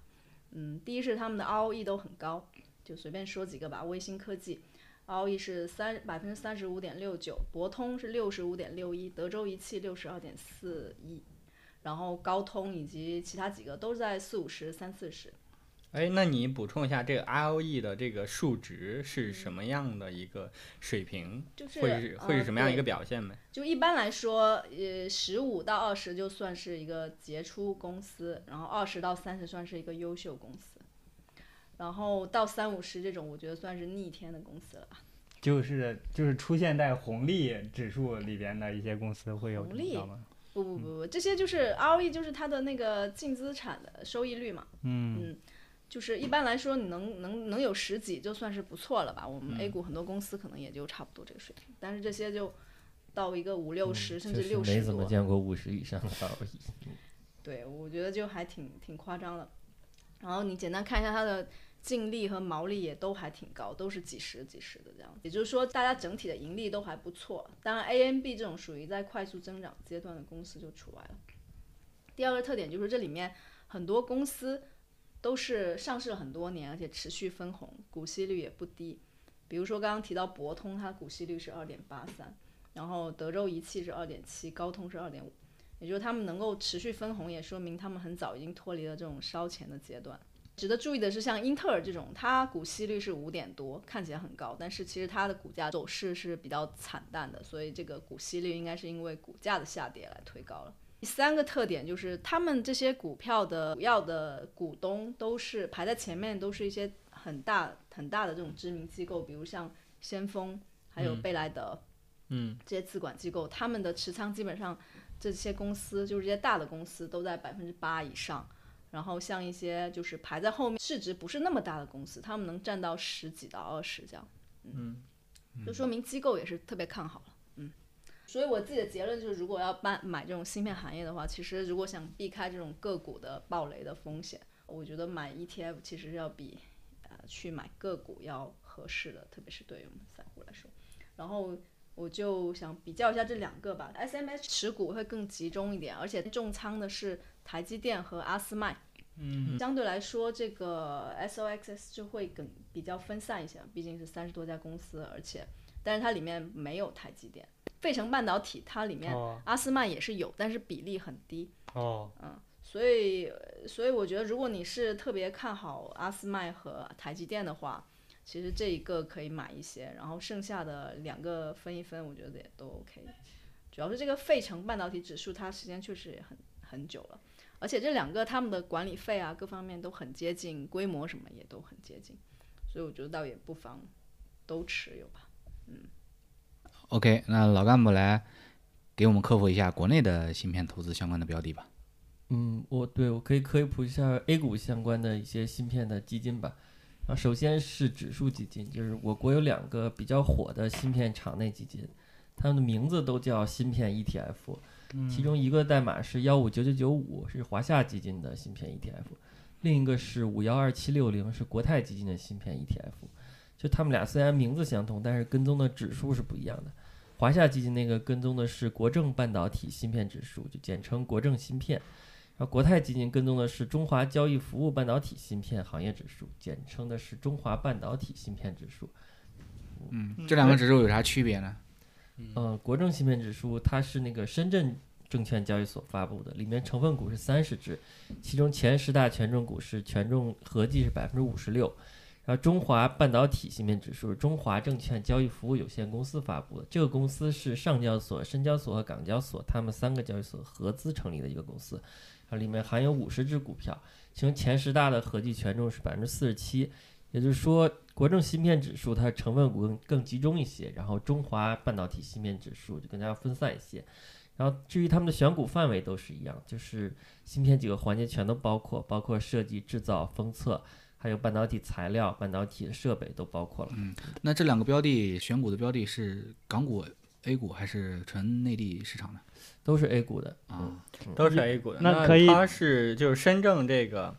嗯，第一是他们的 ROE 都很高，就随便说几个吧。微星科技 ROE 是三百分之三十五点六九，博通是六十五点六一，德州仪器六十二点四一，然后高通以及其他几个都是在四五十、三四十。哎，那你补充一下这个 ROE 的这个数值是什么样的一个水平？就是会是会是什么样一个呃表现呗？对就一般来说，呃，十五到二十就算是一个杰出公司，然后二十到三十算是一个优秀公司，然后到三五十这种，我觉得算是逆天的公司了吧。就是就是出现在红利指数里边的一些公司会有红利吗？不不不不，这些就是 ROE，就是它的那个净资产的收益率嘛。嗯嗯，就是一般来说，你能能能有十几就算是不错了吧。我们 A 股很多公司可能也就差不多这个水平，但是这些就到一个五六十、甚至六十多没怎么，见过五十以上的 ROE。对我觉得就还挺挺夸张的。然后你简单看一下它的净利和毛利也都还挺高，都是几十几十的这样。也就是说，大家整体的盈利都还不错。当然，AMB 这种属于在快速增长阶段的公司就除外了。第二个特点就是这里面很多公司都是上市了很多年，而且持续分红，股息率也不低。比如说刚刚提到博通，它股息率是二点八三，然后德州仪器是二点七，高通是二点五。也就是他们能够持续分红，也说明他们很早已经脱离了这种烧钱的阶段。值得注意的是，像英特尔这种，它股息率是五点多，看起来很高，但是其实它的股价走势是比较惨淡的，所以这个股息率应该是因为股价的下跌来推高了。第三个特点就是，他们这些股票的主要的股东都是排在前面，都是一些很大很大的这种知名机构，比如像先锋，还有嗯。贝莱德，嗯，这些资管机构，他们的持仓基本上这些公司就是这些大的公司都在百分之八以上，然后像一些就是排在后面市值不是那么大的公司，他们能占到十几到二十这样，嗯，就说明机构也是特别看好。所以我自己的结论就是，如果要办买这种芯片行业的话，其实如果想避开这种个股的暴雷的风险，我觉得买 ETF 其实要比呃去买个股要合适的，特别是对于我们散户来说。然后我就想比较一下这两个吧，S M H 持股会更集中一点，而且重仓的是台积电和阿斯麦。嗯，相对来说，这个 SOXS 就会更比较分散一些，毕竟是三十多家公司，而且但是它里面没有台积电。费城半导体它里面哦阿斯曼也是有，但是比例很低。哦，嗯，所以所以我觉得，如果你是特别看好阿斯麦和台积电的话，其实这一个可以买一些，然后剩下的两个分一分，我觉得也都 OK。主要是这个费城半导体指数，它时间确实也很很久了，而且这两个他们的管理费啊，各方面都很接近，规模什么也都很接近，所以我觉得倒也不妨都持有吧。OK，那老干部来给我们科普一下国内的芯片投资相关的标的吧。嗯，我对我可以科普一下 A 股相关的一些芯片的基金吧。啊，首先是指数基金，就是我国有两个比较火的芯片场内基金，它们的名字都叫芯片 ETF，其中一个代码是幺五九九九五，是华夏基金的芯片 ETF，另一个是五幺二七六零，是国泰基金的芯片 ETF。就他们俩虽然名字相同，但是跟踪的指数是不一样的。华夏基金那个跟踪的是国证半导体芯片指数，就简称国证芯片。然后国泰基金跟踪的是中华交易服务半导体芯片行业指数，简称的是中华半导体芯片指数。嗯，这两个指数有啥区别呢？呃，国证芯片指数它是那个深圳证券交易所发布的，里面成分股是三十只，其中前十大权重股是权重合计是百分之五十六。然后中华半导体芯片指数是中华证券交易服务有限公司发布的，这个公司是上交所、深交所和港交所他们三个交易所合资成立的一个公司，啊，里面含有五十只股票，其中前十大的合计权重是百分之四十七，也就是说，国证芯片指数它成分股更更集中一些，然后中华半导体芯片指数就更加分散一些。然后至于他们的选股范围都是一样，就是芯片几个环节全都包括，包括设计、制造、封测，还有半导体材料、半导体设备都包括了。嗯那这两个标的选股的标的是港股、A 股还是纯内地市场呢？都是 A 股的啊，都是 A 股的。那那可以它是就是深圳这个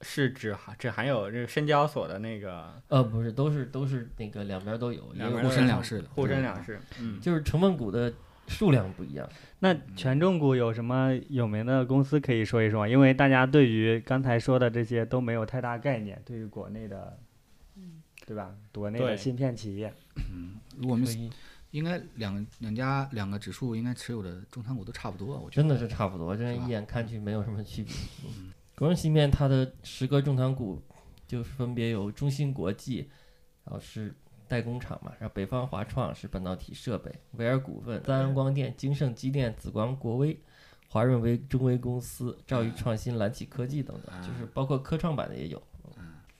是只含只含有这个深交所的那个呃，不是，都是都是那个两边都有，沪深两市的。沪深两市，嗯，就是成分股的数量不一样。那权重股有什么有名的公司可以说一说吗？因为大家对于刚才说的这些都没有太大概念，对于国内的，对吧？国内的芯片企业，如果我们应该两两家两个指数应该持有的重仓股都差不多，我觉得。真的是差不多，真是一眼看去没有什么区别。嗯。国证芯片它的十个重仓股就分别有中芯国际，然后是代工厂嘛，然后北方华创是半导体设备，维尔股份、三安光电、金盛机电、紫光国威、华润微、中微公司、兆易创新、蓝启科技等等，就是包括科创板的也有。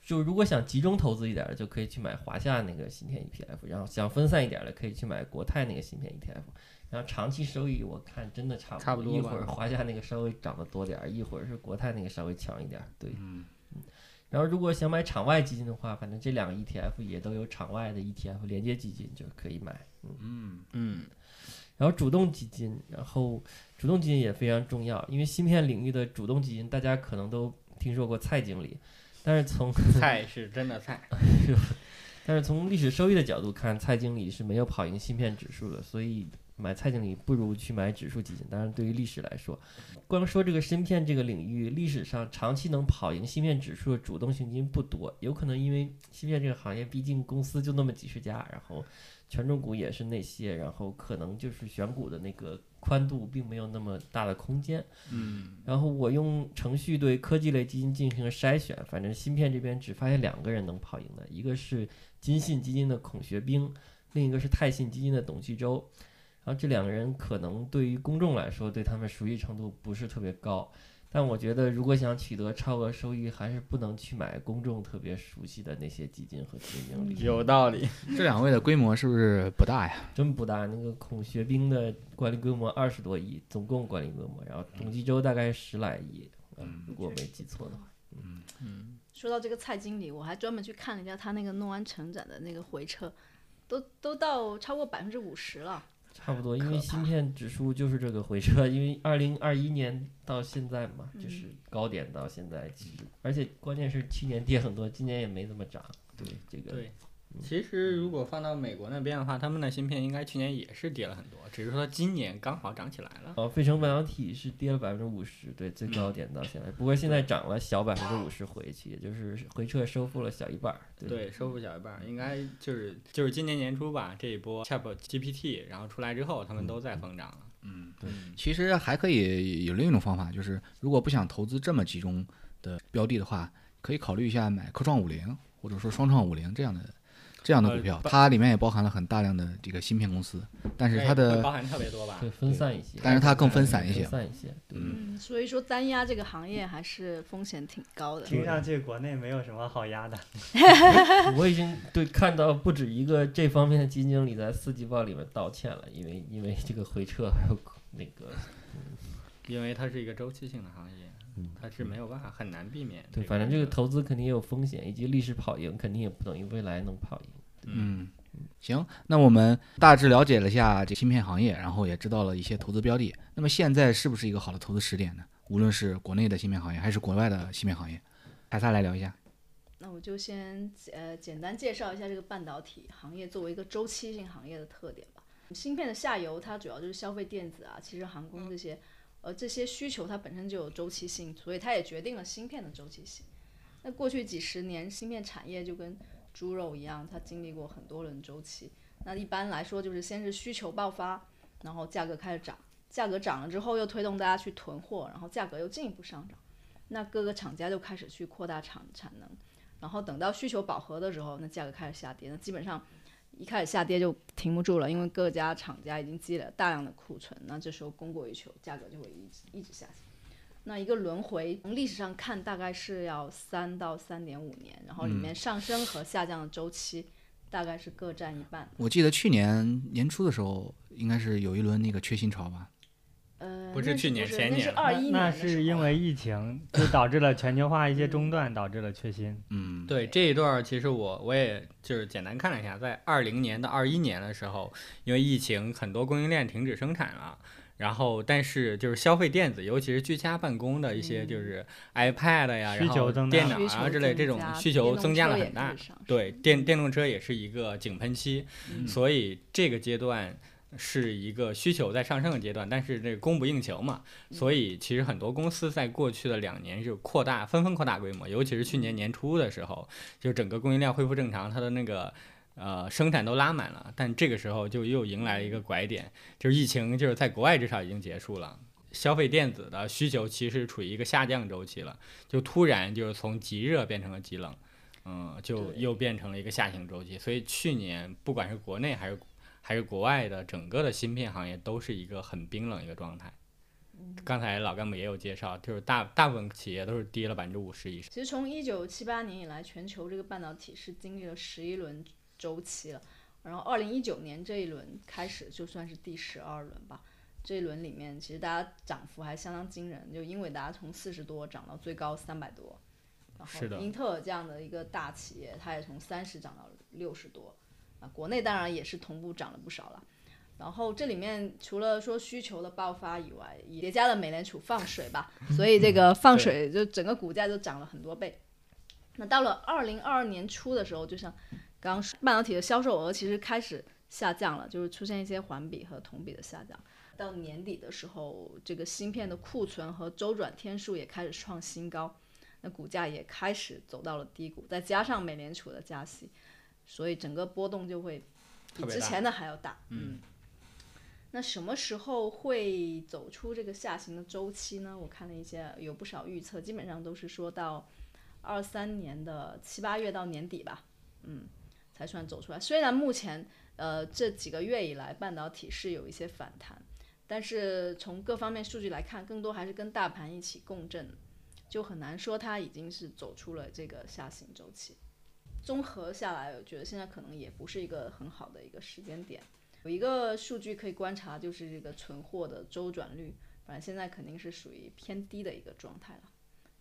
就如果想集中投资一点儿的，就可以去买华夏那个芯片 ETF，然后想分散一点儿的，可以去买国泰那个芯片 ETF。然后长期收益我看真的差不多，差不多一会儿华夏那个稍微涨得多点儿，一会儿是国泰那个稍微强一点儿。对，嗯然后如果想买场外基金的话，反正这两个 ETF 也都有场外的 ETF 连接基金，就可以买。嗯，嗯。嗯，然后主动基金，然后主动基金也非常重要，因为芯片领域的主动基金大家可能都听说过蔡经理，但是从 蔡是真的蔡，但是从历史收益的角度看，蔡经理是没有跑赢芯片指数的，所以买蔡经理不如去买指数基金。当然，对于历史来说，光说这个芯片这个领域，历史上长期能跑赢芯片指数的主动型基金不多，有可能因为芯片这个行业毕竟公司就那么几十家，然后权重股也是那些，然后可能就是选股的那个宽度并没有那么大的空间。嗯，然后我用程序对科技类基金进行了筛选，反正芯片这边只发现两个人能跑赢的，一个是金信基金的孔学兵，另一个是泰信基金的董旭洲。然后这两个人可能对于公众来说，对他们熟悉程度不是特别高，但我觉得如果想取得超额收益，还是不能去买公众特别熟悉的那些基金和基金经理。有道理，这两位的规模是不是不大呀？真不大，那个孔学兵的管理规模二十多亿，总共管理规模，然后董继洲大概十来亿，嗯，如果没记错的话。嗯嗯说到这个蔡经理，我还专门去看了一下他那个诺安成展的那个回撤，都都到超过百分之五十了。差不多，因为芯片指数就是这个回撤，因为二零二一年到现在嘛，嗯就是高点到现在，其实而且关键是去年跌很多，今年也没怎么涨。对这个，对，其实如果放到美国那边的话，他们的芯片应该去年也是跌了很多，只是说今年刚好涨起来了。哦，费城半导体是跌了百分之五十，对最高点到现在，不过现在涨了小百分之五十回去，也就是回撤收复了小一半儿。对对，收复小一半儿，应该就是就是今年年初吧，这一波 Chat GPT 然后出来之后，他们都在疯涨了。嗯，对其实还可以有另一种方法，就是如果不想投资这么集中的标的的话，可以考虑一下买科创五零或者说双创五零这样的这样的股票，呃它里面也包含了很大量的这个芯片公司，但是哎它的会包含特别多吧？对分散一些，但是它更分散一些分。散一些。对，嗯，所以说单压这个行业还是风险挺高的。听上去国内没有什么好压的。我已经对看到不止一个这方面的基金经理在四季报里面道歉了，因为因为这个回撤还有那个因为它是一个周期性的行业，嗯它是没有办法很难避免。对，反正这个投资肯定也有风险，以及历史跑赢肯定也不等于未来能跑赢。嗯，行，那我们大致了解了一下这芯片行业，然后也知道了一些投资标的。那么现在是不是一个好的投资时点呢？无论是国内的芯片行业还是国外的芯片行业，凯撒来聊一下。那我就先呃简单介绍一下这个半导体行业作为一个周期性行业的特点吧。芯片的下游它主要就是消费电子啊，其实航空这些，呃这些需求它本身就有周期性，所以它也决定了芯片的周期性。那过去几十年，芯片产业就跟猪肉一样，它经历过很多轮周期。那一般来说就是先是需求爆发，然后价格开始涨，价格涨了之后又推动大家去囤货，然后价格又进一步上涨，那各个厂家就开始去扩大产产能。然后等到需求饱和的时候，那价格开始下跌，那基本上一开始下跌就停不住了，因为各家厂家已经积累了大量的库存，那这时候供过于求，价格就会一直一直下行。那一个轮回从历史上看，大概是要三到三点五年，然后里面上升和下降的周期大概是各占一半。我记得去年年初的时候，应该是有一轮那个缺芯潮吧？呃，不是去年前年二一年那是因为疫情，就导致了全球化一些中断，导致了缺芯。嗯，对这一段儿，其实我我也就是简单看了一下，在二零年到二一年的时候，因为疫情，很多供应链停止生产了。然后，但是就是消费电子，尤其是居家办公的一些，就是 iPad 呀，需然后求增大电脑啊之类这种需求增加了很大对，电电动车也是一个井喷期，嗯所以这个阶段是一个需求在上升的阶段，但是这个供不应求嘛，嗯。所以其实很多公司在过去的两年就扩大，纷纷扩大规模，尤其是去年年初的时候，就整个供应链恢复正常，它的那个。呃，生产都拉满了，但这个时候就又迎来了一个拐点，就是疫情，就是在国外至少已经结束了，消费电子的需求其实处于一个下降周期了，就突然就是从极热变成了极冷，嗯，就又变成了一个下行周期。所以去年不管是国内还是还是国外的整个的芯片行业都是一个很冰冷一个状态。刚才老干部也有介绍，就是大大部分企业都是跌了百分之五十以上。其实从一九七八年以来，全球这个半导体是经历了十一轮周期了，然后二零一九年这一轮开始就算是第十二轮吧。这一轮里面，其实大家涨幅还相当惊人，就英伟达从四十多涨到最高三百多，然后英特尔这样的一个大企业，它也从三十涨到六十多，啊，国内当然也是同步涨了不少了。然后这里面除了说需求的爆发以外，也叠加了美联储放水吧，所以这个放水就整个股价就涨了很多倍。那到了二零二二年初的时候，就像刚刚说，半导体的销售额其实开始下降了，就是出现一些环比和同比的下降。到年底的时候，这个芯片的库存和周转天数也开始创新高，那股价也开始走到了低谷，再加上美联储的加息，所以整个波动就会比之前的还要大。嗯，那什么时候会走出这个下行的周期呢？我看了一些，有不少预测，基本上都是说到二三年的七八月到年底吧，嗯，才算走出来。虽然目前呃这几个月以来半导体是有一些反弹，但是从各方面数据来看，更多还是跟大盘一起共振，就很难说它已经是走出了这个下行周期。综合下来，我觉得现在可能也不是一个很好的一个时间点。有一个数据可以观察，就是这个存货的周转率，反正现在肯定是属于偏低的一个状态了。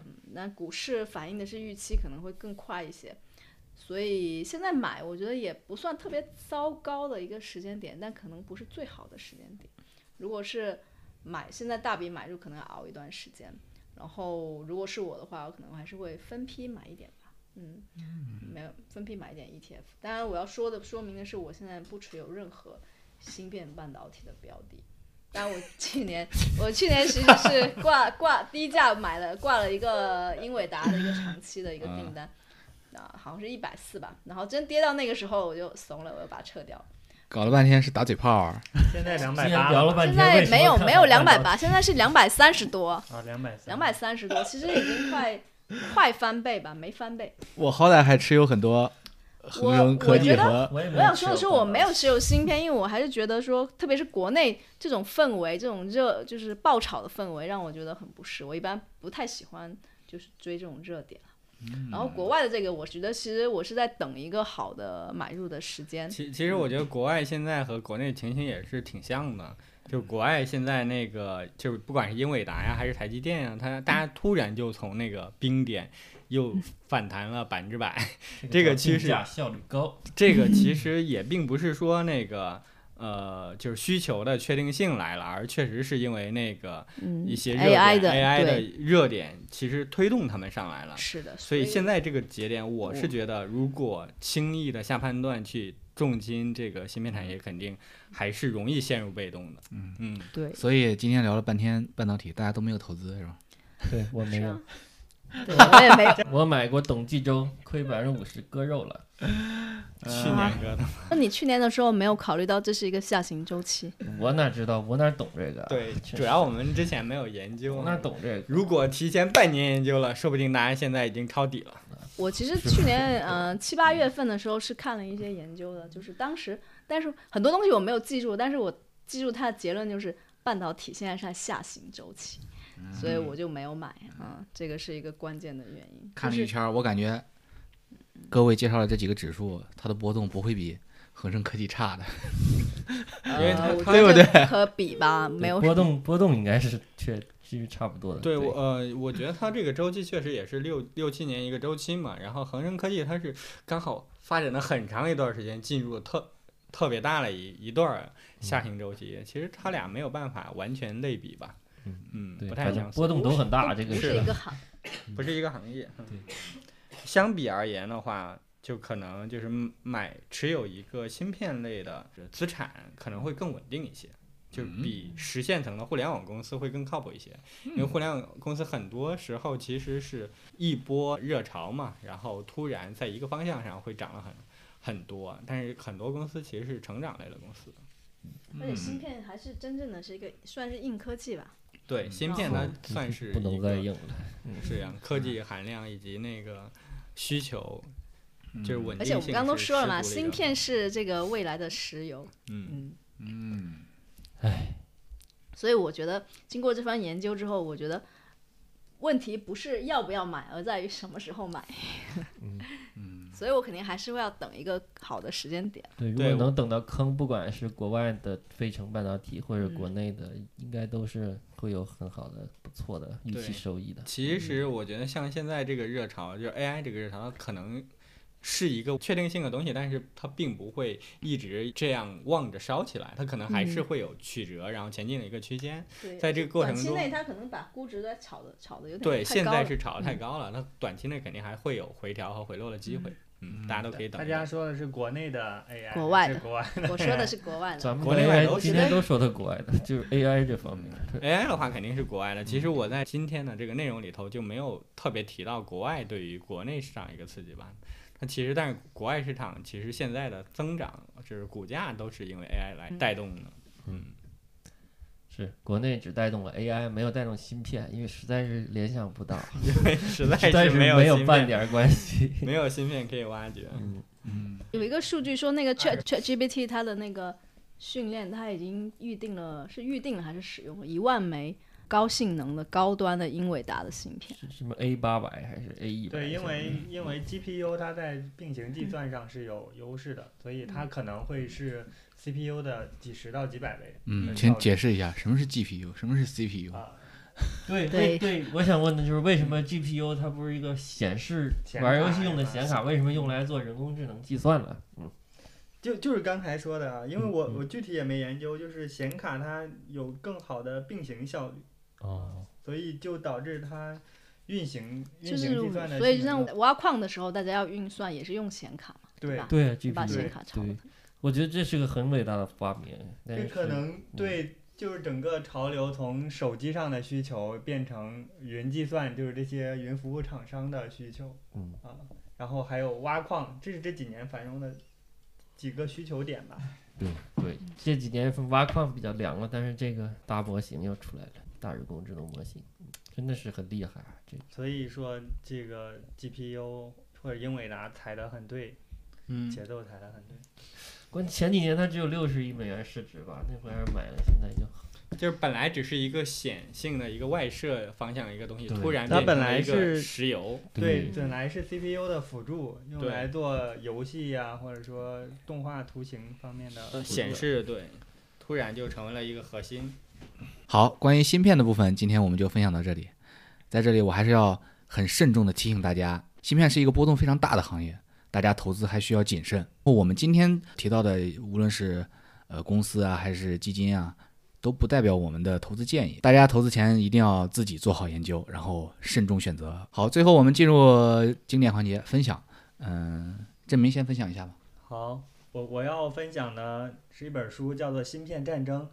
嗯，那股市反映的是预期，可能会更快一些。所以现在买，我觉得也不算特别糟糕的一个时间点，但可能不是最好的时间点。如果是买现在大笔买入，可能要熬一段时间。然后如果是我的话，我可能还是会分批买一点。嗯，没有分批买一点 ETF。当然，我要说的说明的是，我现在不持有任何芯片半导体的标的。但我去年，我去年其实是挂挂低价买了挂了一个英伟达的一个长期的一个订单，啊，好像是一百四吧。然后真跌到那个时候，我就怂了，我就把它撤掉了。搞了半天是打嘴炮啊，现在两百八聊了半天，现在没有没有两百八，现在是两百三十多，啊，两百两百三十多，其实已经快 快翻倍吧，没翻倍。我好歹还持有很多恒生科技我觉得和我想说的是，我没有持有芯片，因为我还是觉得说，特别是国内这种氛围，这种热就是爆炒的氛围，让我觉得很不适。我一般不太喜欢就是追这种热点。然后国外的这个，我觉得其实我是在等一个好的买入的时间。其其实我觉得国外现在和国内情形也是挺像的，就国外现在那个就是不管是英伟达呀还是台积电呀，它大家突然就从那个冰点又反弹了百分之百，这个叫其实效率高，这个其 实也并不是说那个。呃，就是需求的确定性来了，而确实是因为那个嗯一些热点，AI 的 AI 的，热点，其实推动他们上来了。是的。所以现在在这个节点，我是觉得，如果轻易的下判断去重金这个芯片产业，肯定还是容易陷入被动的。嗯嗯，对，所以今天聊了半天半导体，大家都没有投资是吧？对我没有对我也没 我买过董继洲，亏百分之五十割肉了。去年割的。那你去年的时候没有考虑到这是一个下行周期？我哪知道，我哪懂这个？对，主要我们之前没有研究。我哪懂这个？如果提前半年研究了，说不定大家现在已经抄底了。我其实去年呃七八月份的时候是看了一些研究的，就是当时，但是很多东西我没有记住，但是我记住它的结论就是半导体现在是在下行周期，所以我就没有买啊、这个是一个关键的原因。看了一圈儿，我感觉各位介绍的这几个指数，它的波动不会比恒生科技差的。因为它对不这不可比吧，没有波动波动应该是确其实差不多的。对我呃，我觉得它这个周期确实也是六六七年一个周期嘛。然后恒生科技它是刚好发展了很长一段时间，进入特特别大的一一段儿下行周期。其实它俩没有办法完全类比吧。嗯嗯，不太反正相似。波动都很大。这个不是一个行，不是一个行业。嗯对相比而言的话，就可能就是买持有一个芯片类的资产可能会更稳定一些，就比实现层的互联网公司会更靠谱一些。因为互联网公司很多时候其实是一波热潮嘛，然后突然在一个方向上会涨了很很多，但是很多公司其实是成长类的公司。而且芯片还是真正的是一个算是硬科技吧。对，芯片它算是不能一个再硬了。是呀，科技含量以及那个需求，就是稳定性而且我们刚刚都说了嘛，芯片是这个未来的石油。嗯。嗯。嗯，所以我觉得经过这番研究之后，我觉得问题不是要不要买，而在于什么时候买。嗯，所以我肯定还是会要等一个好的时间点。对，如果能等到坑，不管是国外的费城半导体或者国嗯内的，应该都是会有很好的、不错的预期收益的。其实我觉得像现在这个热潮，就是 AI 这个热潮，它可能是一个确定性的东西，但是它并不会一直这样旺着烧起来，它可能还是嗯会有曲折，然后前进的一个区间。对，在这个过程中短期内它可能把估值在炒的炒的有点对，现在是炒得太嗯高了，它短期内肯定还会有回调和回落的机会。嗯，大家都可以等大。家说的是国内的 AI，国外的国外 我说的是国外的。咱们国内外都都 说的国外的，就是 AI 这方面。AI 的话肯定是国外的。其实我在今天的这个内容里头就没有特别提到国外对于国内市场一个刺激吧。那其实，但是国外市场其实现在的增长，就是股价都是因为 AI 来嗯带动的。嗯，是国内只带动了 AI，没有带动芯片，因为实在是联想不到，因为 实在是没没有，半点儿关系。没有芯片可以挖掘。嗯，有一个数据说，那个 Chat Chat GPT 它的那个训练，它已经预定了，是预定了还是使用了一万枚高性能的高端的英伟达的芯片？是什么 A 八百还是 A 一百？对，因为因为 GPU 它在并行计算上是有优势的，所以它可能会是 CPU 的几十到几百倍。嗯，很请解释一下什么是 GPU，什么是 CPU？啊，对对对，我想问的就是为什么 GPU 它不是一个显示玩游戏用的显卡，为什么用来做人工智能计算了？嗯，就就是刚才说的啊，因为我我具体也没研究，就是显卡它有更好的并行效率，哦，所以就导致它运行运就是行计算的所以就像挖矿的时候，大家要运算也是用显卡嘛，对。吧？把显卡抄对。了，我觉得这是个很伟大的发明，但是这可能对，就是整个潮流从手机上的需求变成云计算，就是这些云服务厂商的需求嗯。啊，然后还有挖矿，这是这几年繁荣的几个需求点吧。对对，这几年挖矿比较凉了，但是这个大模型又出来了，大人工智能模型，嗯真的是很厉害啊！这所以说这个 GPU 或者英伟达踩得很对，嗯，节奏踩得很对。关前几年它只有六十亿美元市值吧，那会儿买了，现在就就是本来只是一个显性的一个外设方向的一个东西，突然它本来是石油。对本来是 CPU 的辅助，用来做游戏呀、或者说动画图形方面的显。示对，突然就成为了一个核心。好，关于芯片的部分，今天我们就分享到这里。在这里，我还是要很慎重的提醒大家，芯片是一个波动非常大的行业，大家投资还需要谨慎。我们今天提到的，无论是呃公司啊，还是基金啊，都不代表我们的投资建议。大家投资前一定要自己做好研究，然后慎重选择。好，最后我们进入经典环节分享。嗯、振明先分享一下吧。好，我我要分享的是一本书，叫做《芯片战争》。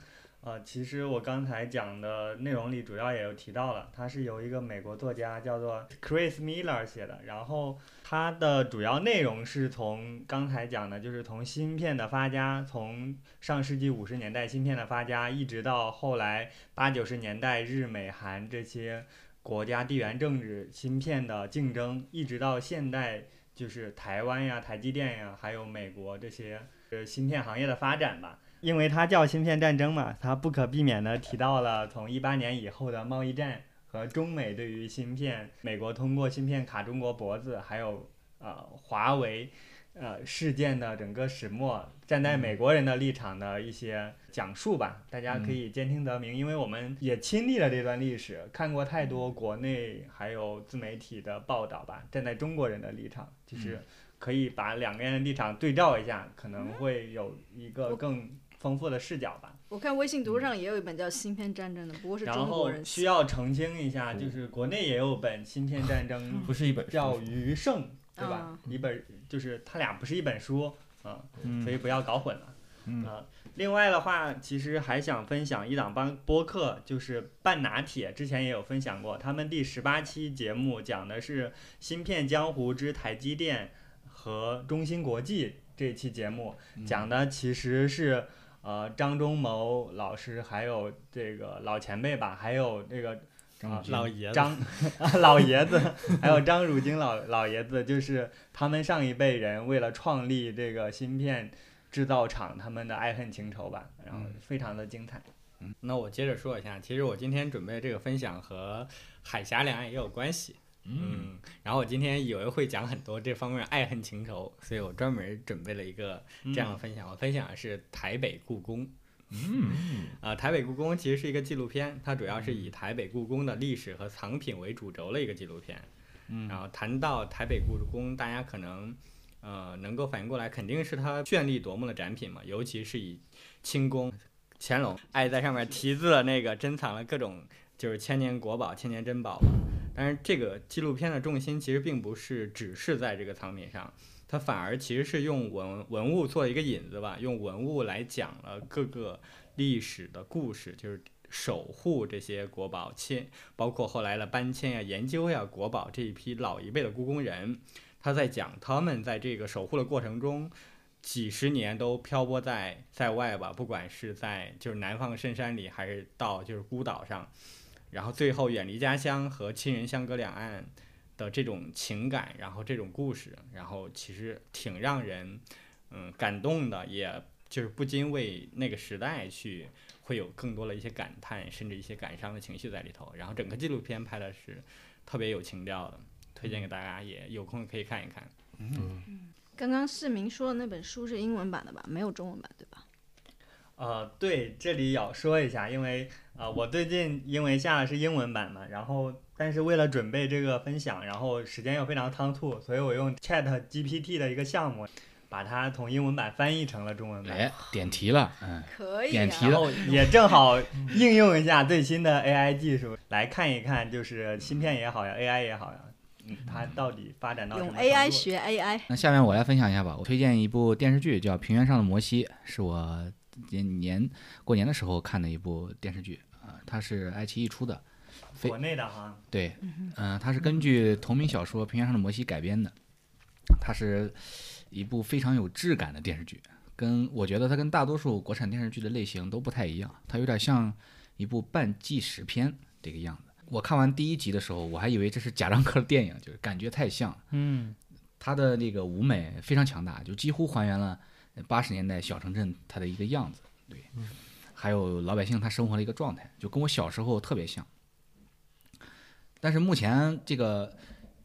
呃，其实我刚才讲的内容里主要也有提到了，它是由一个美国作家叫做 Chris Miller 写的，然后它的主要内容是从刚才讲的，就是从芯片的发家，从上世纪五十年代芯片的发家，一直到后来八九十年代日美韩这些国家地缘政治芯片的竞争，一直到现代就是台湾呀、台积电呀，还有美国这些呃芯片行业的发展吧。因为它叫芯片战争嘛，它不可避免的提到了从一八年以后的贸易战和中美对于芯片，美国通过芯片卡中国脖子，还有呃华为呃事件的整个始末，站在美国人的立场的一些讲述吧，大家可以兼听则明，因为我们也亲历了这段历史，看过太多国内还有自媒体的报道吧，站在中国人的立场，就是可以把两边的立场对照一下，可能会有一个更丰富的视角吧。我看微信读上也有一本叫《芯片战争》的，不过是中国人写需要澄清一下，就是国内也有本《芯片战争 》，不是一本叫《余胜》，对吧啊？一本就是它俩不是一本书啊，嗯所以不要搞混了。嗯啊，另外的话，其实还想分享一档帮播客，就是半拿铁，之前也有分享过，他们第十八期节目讲的是《芯片江湖之台积电和中芯国际》这一期节目，讲的其实是呃张忠谋老师，还有这个老前辈吧，还有这个啊老爷子张 老爷子，还有张汝京老老爷子，就是他们上一辈人为了创立这个芯片制造厂，他们的爱恨情仇吧，然后非常的精彩。嗯那我接着说一下，其实我今天准备这个分享和海峡两岸也有关系。嗯，然后我今天以为会讲很多这方面爱恨情仇，所以我专门准备了一个这样的分享。我分享的是台北故宫。嗯，啊，台北故宫其实是一个纪录片，它主要是以台北故宫的历史和藏品为主轴的一个纪录片。嗯，然后谈到台北故宫，大家可能呃能够反应过来，肯定是它绚丽夺目的展品嘛，尤其是以清宫乾隆爱在上面题字的那个珍藏了各种就是千年国宝、千年珍宝嘛。但是这个纪录片的重心其实并不是只是在这个藏品上，它反而其实是用文文物做一个引子吧，用文物来讲了各个历史的故事，就是守护这些国宝，迁包括后来的搬迁呀、研究呀国宝这一批老一辈的故宫人，他在讲他们在这个守护的过程中。几十年都漂泊在在外吧，不管是在就是南方的深山里，还是到就是孤岛上，然后最后远离家乡和亲人相隔两岸的这种情感，然后这种故事，然后其实挺让人嗯感动的，也就是不禁为那个时代去会有更多的一些感叹，甚至一些感伤的情绪在里头。然后整个纪录片拍的是特别有情调的，推荐给大家，也有空可以看一看。嗯刚刚市民说的那本书是英文版的吧？没有中文版对吧？呃，对，这里要说一下，因为呃，我最近因为下的是英文版嘛，然后但是为了准备这个分享，然后时间又非常仓促，所以我用 Chat GPT 的一个项目，把它从英文版翻译成了中文版，哎，点题了，嗯，可以、啊。点题了然后也正好应用一下最新的 AI 技术，来看一看，就是芯片也好呀，AI 也好呀，嗯，它到底发展到什用 AI 学 AI，那下面我来分享一下吧。我推荐一部电视剧，叫《平原上的摩西》，是我年年过年的时候看的一部电视剧啊、它是爱奇艺出的。非国内的哈，对，嗯、它是根据同名小说《平原上的摩西》改编的，它是一部非常有质感的电视剧，跟我觉得它跟大多数国产电视剧的类型都不太一样，它有点像一部半纪实片这个样子。我看完第一集的时候，我还以为这是贾樟柯的电影，就是感觉太像。嗯，它的那个舞美非常强大，就几乎还原了八十年代小城镇它的一个样子。对，还有老百姓他生活的一个状态，就跟我小时候特别像。但是目前这个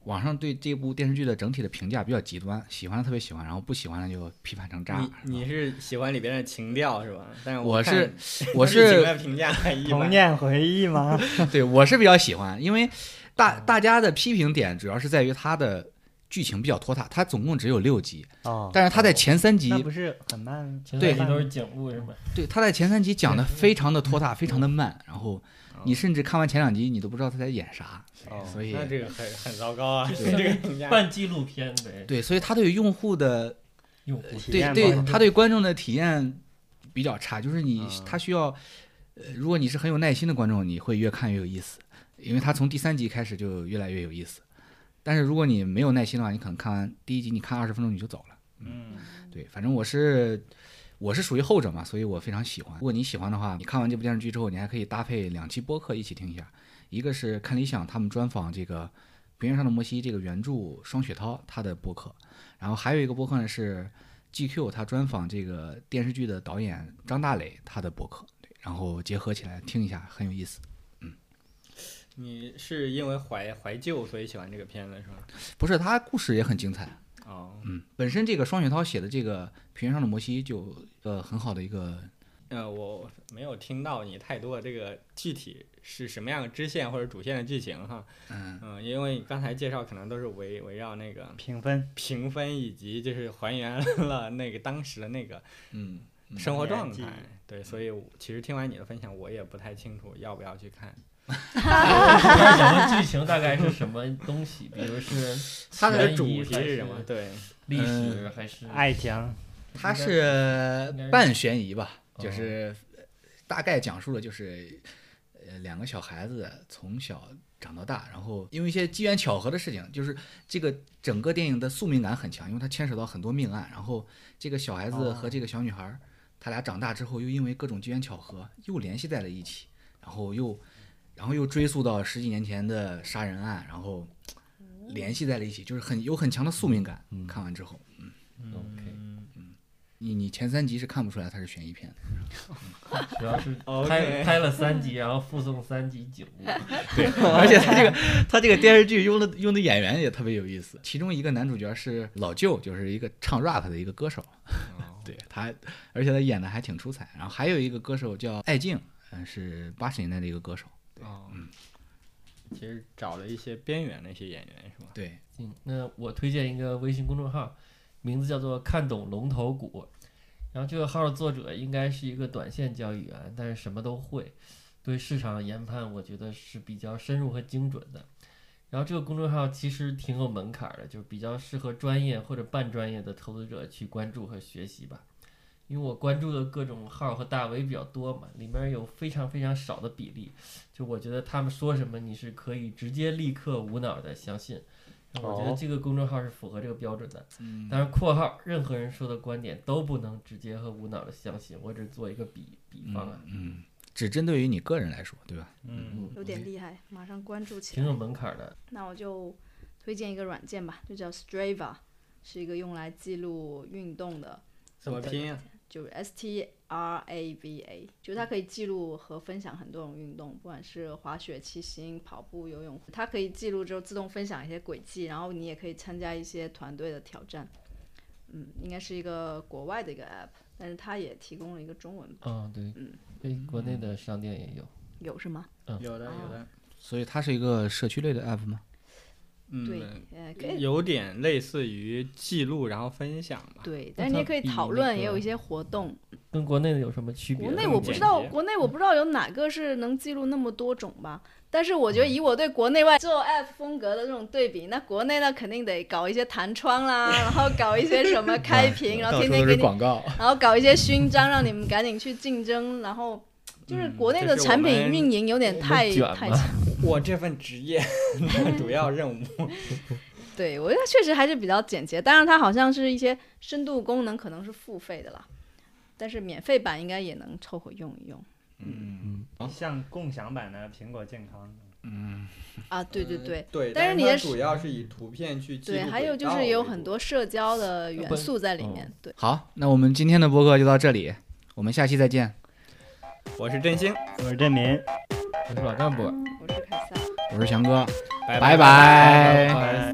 网上对这部电视剧的整体的评价比较极端，喜欢的特别喜欢，然后不喜欢的就批判成渣。你你是喜欢里边的情调是吧？但是我看是我是 评价。童年回忆吗？对我是比较喜欢，因为大大家的批评点主要是在于它的剧情比较拖沓，它总共只有六集，哦，但是它在前三集那不是很慢？对前三集都是景物是吧？对，它在前三集讲的非常的拖沓，非常的慢，然后你甚至看完前两集，你都不知道他在演啥。哦，所以那这个很很糟糕啊，就 是这个。半纪录片呗，对，所以他对用户的用户体验对对吗他对观众的体验比较差，就是你嗯他需要，呃，如果你是很有耐心的观众，你会越看越有意思，因为他从第三集开始就越来越有意思。但是如果你没有耐心的话，你可能看完第一集，你看二十分钟你就走了。嗯，对，反正我是我是属于后者嘛，所以我非常喜欢。如果你喜欢的话，你看完这部电视剧之后，你还可以搭配两期播客一起听一下。一个是看理想他们专访这个《平原上的摩西》这个原著双雪涛他的播客，然后还有一个播客呢是 GQ 他专访这个电视剧的导演张大磊他的播客，对，然后结合起来听一下，很有意思。你是因为怀怀旧所以喜欢这个片子是吧？不是，他故事也很精彩。哦，嗯，本身这个双雪涛写的这个《平原上的摩西》就呃很好的一个呃，我没有听到你太多的这个具体是什么样的支线或者主线的剧情哈。嗯嗯，因为你刚才介绍可能都是围围绕那个评分评分以及就是还原了那个当时的那个嗯生活状态。对，所以其实听完你的分享，我也不太清楚要不要去看。他讲的剧情大概是什么东西？比如是它的主题是什么？对，历史还是爱情，它是半悬疑吧，就哦是大概讲述了就是呃两个小孩子从小长到大，然后因为一些机缘巧合的事情，就是这个整个电影的宿命感很强，因为它牵扯到很多命案，然后这个小孩子和这个小女孩儿，他俩长大之后又因为各种机缘巧合又联系在了一起，然后又然后又追溯到十几年前的杀人案，然后联系在了一起，就是很有很强的宿命感。嗯看完之后。嗯 OK，嗯你你前三集是看不出来它是悬疑片的，主要是 拍拍了三集，然后附送三集景物。对，而且他这个他这个电视剧用的用的演员也特别有意思，其中一个男主角是老舅，就是一个唱 rap 的一个歌手，哦对他，而且他演的还挺出彩。然后还有一个歌手叫艾静，嗯，是八十年代的一个歌手，哦，其实找了一些边缘的一些演员是吧？对，嗯，那我推荐一个微信公众号，名字叫做“看懂龙头股”。然后这个号的作者应该是一个短线交易员，但是什么都会，对市场研判我觉得是比较深入和精准的。然后这个公众号其实挺有门槛的，就是比较适合专业或者半专业的投资者去关注和学习吧。因为我关注的各种号和大 V 比较多嘛，里面有非常非常少的比例，就我觉得他们说什么你是可以直接立刻无脑的相信。我觉得哦这个公众号是符合这个标准的。嗯当然，括号任何人说的观点都不能直接和无脑的相信，我只做一个比比方啊，嗯，只针对于你个人来说，对吧？嗯，嗯，有点厉害，马上关注起来挺有来。门槛儿的。那我就推荐一个软件吧，就叫 Strava，是一个用来记录运动的，怎么拼啊？就是 S T R A V A，就是它可以记录和分享很多种运动，不管是滑雪、骑行、跑步、游泳，它可以记录之后自动分享一些轨迹，然后你也可以参加一些团队的挑战。嗯，应该是一个国外的一个 app，但是它也提供了一个中文版，啊，对嗯，对，国内的商店也有。有是吗？嗯有的有的。所以它是一个社区类的 app 吗？对嗯，，呃，可以有点类似于记录然后分享吧。对，但是你也可以讨论，也有一些活动。跟国内的有什么区别？国内我不知道，国内我不知道有哪个是能记录那么多种吧。但是我觉得嗯以我对国内外做 app 风格的这种对比，那国内那肯定得搞一些弹窗啦，然后搞一些什么开屏，然后天天给你，广告。然后搞一些勋章，让你们赶紧去竞争，然后就是嗯国内的产品运营有点太太强。我这份职业 的主要任务，对，我觉得确实还是比较简洁。当然，它好像是一些深度功能可能是付费的啦，但是免费版应该也能凑合用一用。嗯，像共享版的苹果健康，嗯啊，对对对，对，但是你的主要是以图片去记录对，还有就是有很多社交的元素在里哦面。对，好，那我们今天的播客就到这里，我们下期再见。我是振兴，我是振民，我是老干部。我是凯撒。我是翔哥，拜拜。拜拜。拜拜